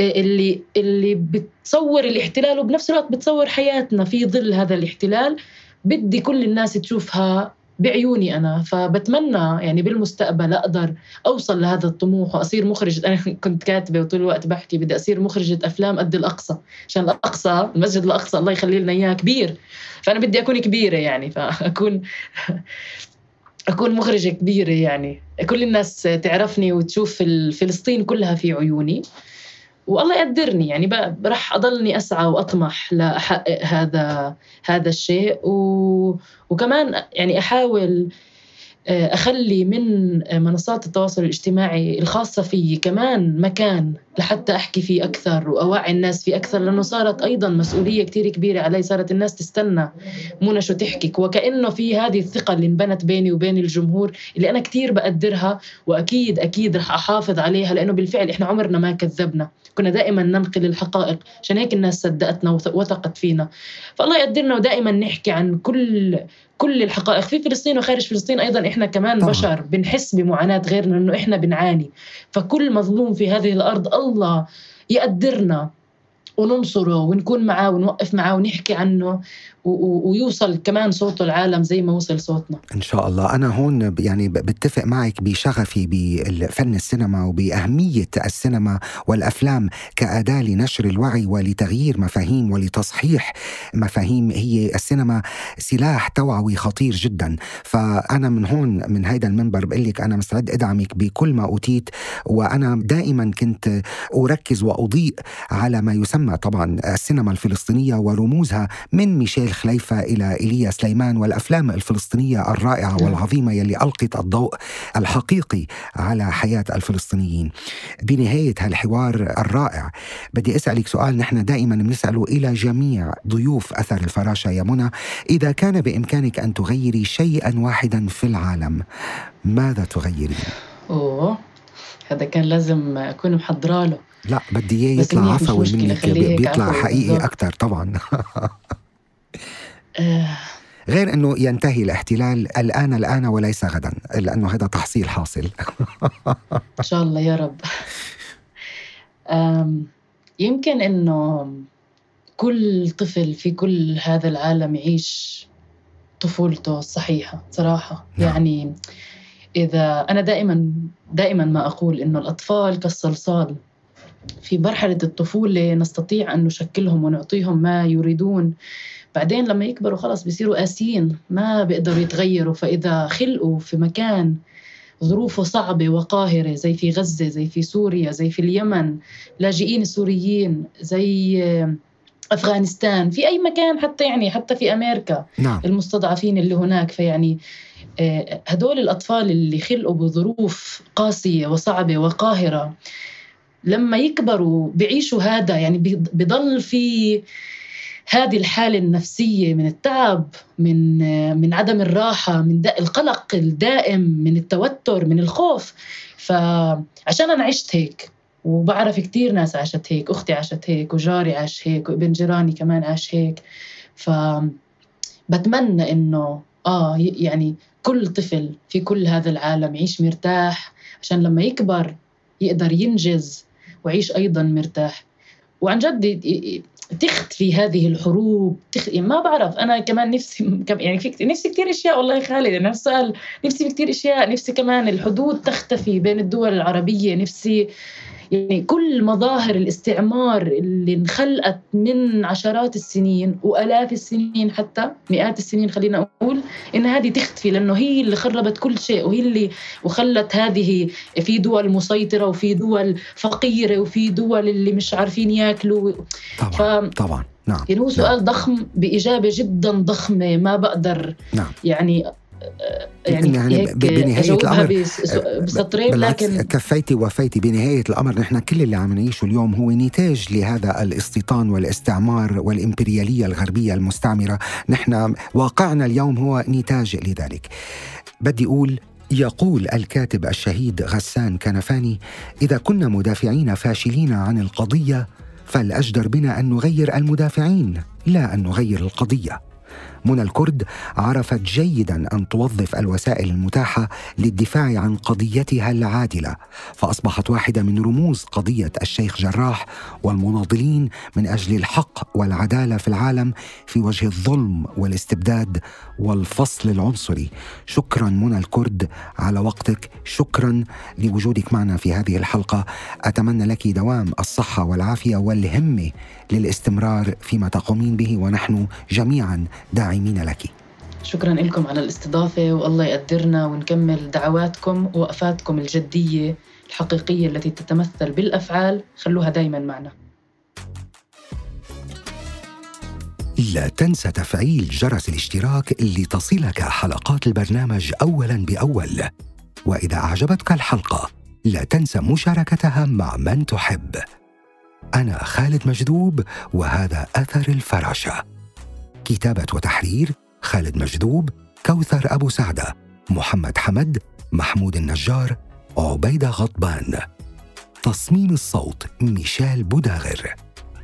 اللي اللي بتصور الاحتلال وبنفس الوقت بتصور حياتنا في ظل هذا الاحتلال بدي كل الناس تشوفها بعيوني أنا فبتمنى يعني بالمستقبل أقدر أوصل لهذا الطموح وأصير مخرجه أنا كنت كاتبة وطول الوقت بحكي بدي أصير مخرجة أفلام قد الأقصى عشان الأقصى المسجد الأقصى الله يخلي لنا إياه كبير. فأنا بدي أكون كبيرة يعني فأكون أكون مخرجة كبيرة يعني. كل الناس تعرفني وتشوف فلسطين كلها في عيوني. والله يقدرني يعني راح أضلني أسعى وأطمح لأحقق هذا هذا الشيء و... وكمان يعني أحاول أخلي من منصات التواصل الاجتماعي الخاصة فيي كمان مكان لحتى أحكي فيه أكثر وأوعي الناس فيه أكثر لأنه صارت أيضا مسؤولية كثير كبيرة علي صارت الناس تستنى منى شو تحكي. وكأنه في هذه الثقة اللي انبنت بيني وبين الجمهور اللي أنا كثير بقدرها وأكيد أكيد رح أحافظ عليها لأنه بالفعل إحنا عمرنا ما كذبنا. كنا دائما ننقل الحقائق عشان هيك الناس صدقتنا وث- وثقت فينا. فالله يقدرنا ودائما نحكي عن كل كل الحقائق في فلسطين وخارج فلسطين أيضا إحنا كمان طبعاً. بشر بنحس بمعاناة غيرنا انه إحنا بنعاني فكل مظلوم في هذه الأرض الله يقدرنا وننصره ونكون معاه ونوقف معاه ونحكي عنه ويوصل كمان صوته العالم زي ما وصل صوتنا. إن شاء الله. أنا هون يعني بتفق معك بشغفي بفن السينما وبأهمية السينما والأفلام كأداة لنشر الوعي ولتغيير مفاهيم ولتصحيح مفاهيم. هي السينما سلاح توعوي خطير جدا. فأنا من هون من هيدا المنبر بقول لك أنا مستعد أدعمك بكل ما أوتيت. وأنا دائما كنت أركز وأضيء على ما يسمى طبعا السينما الفلسطينية ورموزها من ميشيل خليفة إلى إيليا سليمان والأفلام الفلسطينية الرائعة والعظيمة يلي ألقت الضوء الحقيقي على حياة الفلسطينيين بنهاية هالحوار الرائع بدي أسألك سؤال نحن دائما بنسأله إلى جميع ضيوف أثر الفراشة يا منى إذا كان بإمكانك أن تغيري شيئا واحدا في العالم ماذا تغيرين؟ أوه هذا كان لازم أكون محضرة له لا بدي إياه يطلع عفوي منك بيطلع حقيقي. أكثر طبعا غير أنه ينتهي الاحتلال الآن الآن وليس غدا لأنه هذا تحصيل حاصل. إن شاء الله يا رب. يمكن إنه كل طفل في كل هذا العالم يعيش طفولته الصحيحة صراحة. نعم. يعني إذا أنا دائما دائما ما أقول إنه الأطفال كالصلصال. في مرحلة الطفولة نستطيع أن نشكلهم ونعطيهم ما يريدون. بعدين لما يكبروا خلاص بيصيروا قاسيين ما بيقدروا يتغيروا. فإذا خلقوا في مكان ظروفه صعبة وقاهرة زي في غزة زي في سوريا زي في اليمن لاجئين السوريين زي أفغانستان في أي مكان حتى يعني حتى في أمريكا نعم. المستضعفين اللي هناك. فيعني آه، هدول الأطفال اللي خلقوا بظروف قاسية وصعبة وقاهرة لما يكبروا بيعيشوا هذا يعني بضل في هذه الحالة النفسية من التعب من آه، من عدم الراحة من القلق الدائم من التوتر من الخوف. فعشان أنا عشت هيك وبعرف كتير ناس عاشت هيك أختي عاشت هيك وجاري عاش هيك وابن جيراني كمان عاش هيك. ف بتمنى إنه آه ي- يعني كل طفل في كل هذا العالم يعيش مرتاح عشان لما يكبر يقدر ينجز ويعيش أيضا مرتاح. وعن جد تختفي هذه الحروب تخ... يعني ما بعرف أنا كمان نفسي كم- يعني في كت- نفسي كثير أشياء والله خالد أنا السؤال نفسي في كثير أشياء نفسي كمان الحدود تختفي بين الدول العربية نفسي يعني كل مظاهر الاستعمار اللي انخلقت من عشرات السنين وآلاف السنين حتى مئات السنين خلينا أقول إن هذه تختفي لأنه هي اللي خربت كل شيء وهي اللي وخلت هذه في دول مسيطرة وفي دول فقيرة وفي دول اللي مش عارفين ياكلوا. طبعا ف- طبعا نعم يعني هو سؤال ضخم بإجابة جدا ضخمة ما بقدر نعم. يعني يعني, يعني هيك ب- بنهاية اجاوبها الأمر، بس- بسطرين لكن كفيتي وفيتي بنهاية الأمر. نحن كل اللي عم نعيشه اليوم هو نتاج لهذا الاستيطان والاستعمار والإمبريالية الغربية المستعمرة. نحن واقعنا اليوم هو نتاج لذلك. بدي أقول يقول الكاتب الشهيد غسان كنفاني إذا كنا مدافعين فاشلين عن القضية فالأجدر بنا أن نغير المدافعين لا أن نغير القضية. منى الكرد عرفت جيدا أن توظف الوسائل المتاحة للدفاع عن قضيتها العادلة فأصبحت واحدة من رموز قضية الشيخ جراح والمناضلين من أجل الحق والعدالة في العالم في وجه الظلم والاستبداد والفصل العنصري. شكرا منى الكرد على وقتك. شكرا لوجودك معنا في هذه الحلقة. أتمنى لك دوام الصحة والعافية والهمه للاستمرار فيما تقومين به ونحن جميعا داعمين لك. شكرا لكم على الاستضافة والله يقدرنا ونكمل دعواتكم ووقفاتكم الجدية الحقيقية التي تتمثل بالأفعال. خلوها دايما معنا. لا تنسى تفعيل جرس الاشتراك لتصلك حلقات البرنامج اولا بأول. وإذا أعجبتك الحلقة لا تنسى مشاركتها مع من تحب. أنا خالد مجذوب وهذا أثر الفراشة. كتابة وتحرير خالد مجذوب كوثر أبو سعدة محمد حمد محمود النجار عبيدة غضبان. تصميم الصوت ميشيل بوداغر.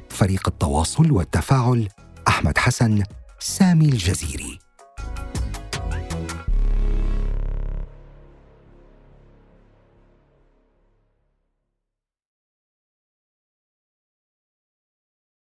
فريق التواصل والتفاعل أحمد حسن سامي الجزيري.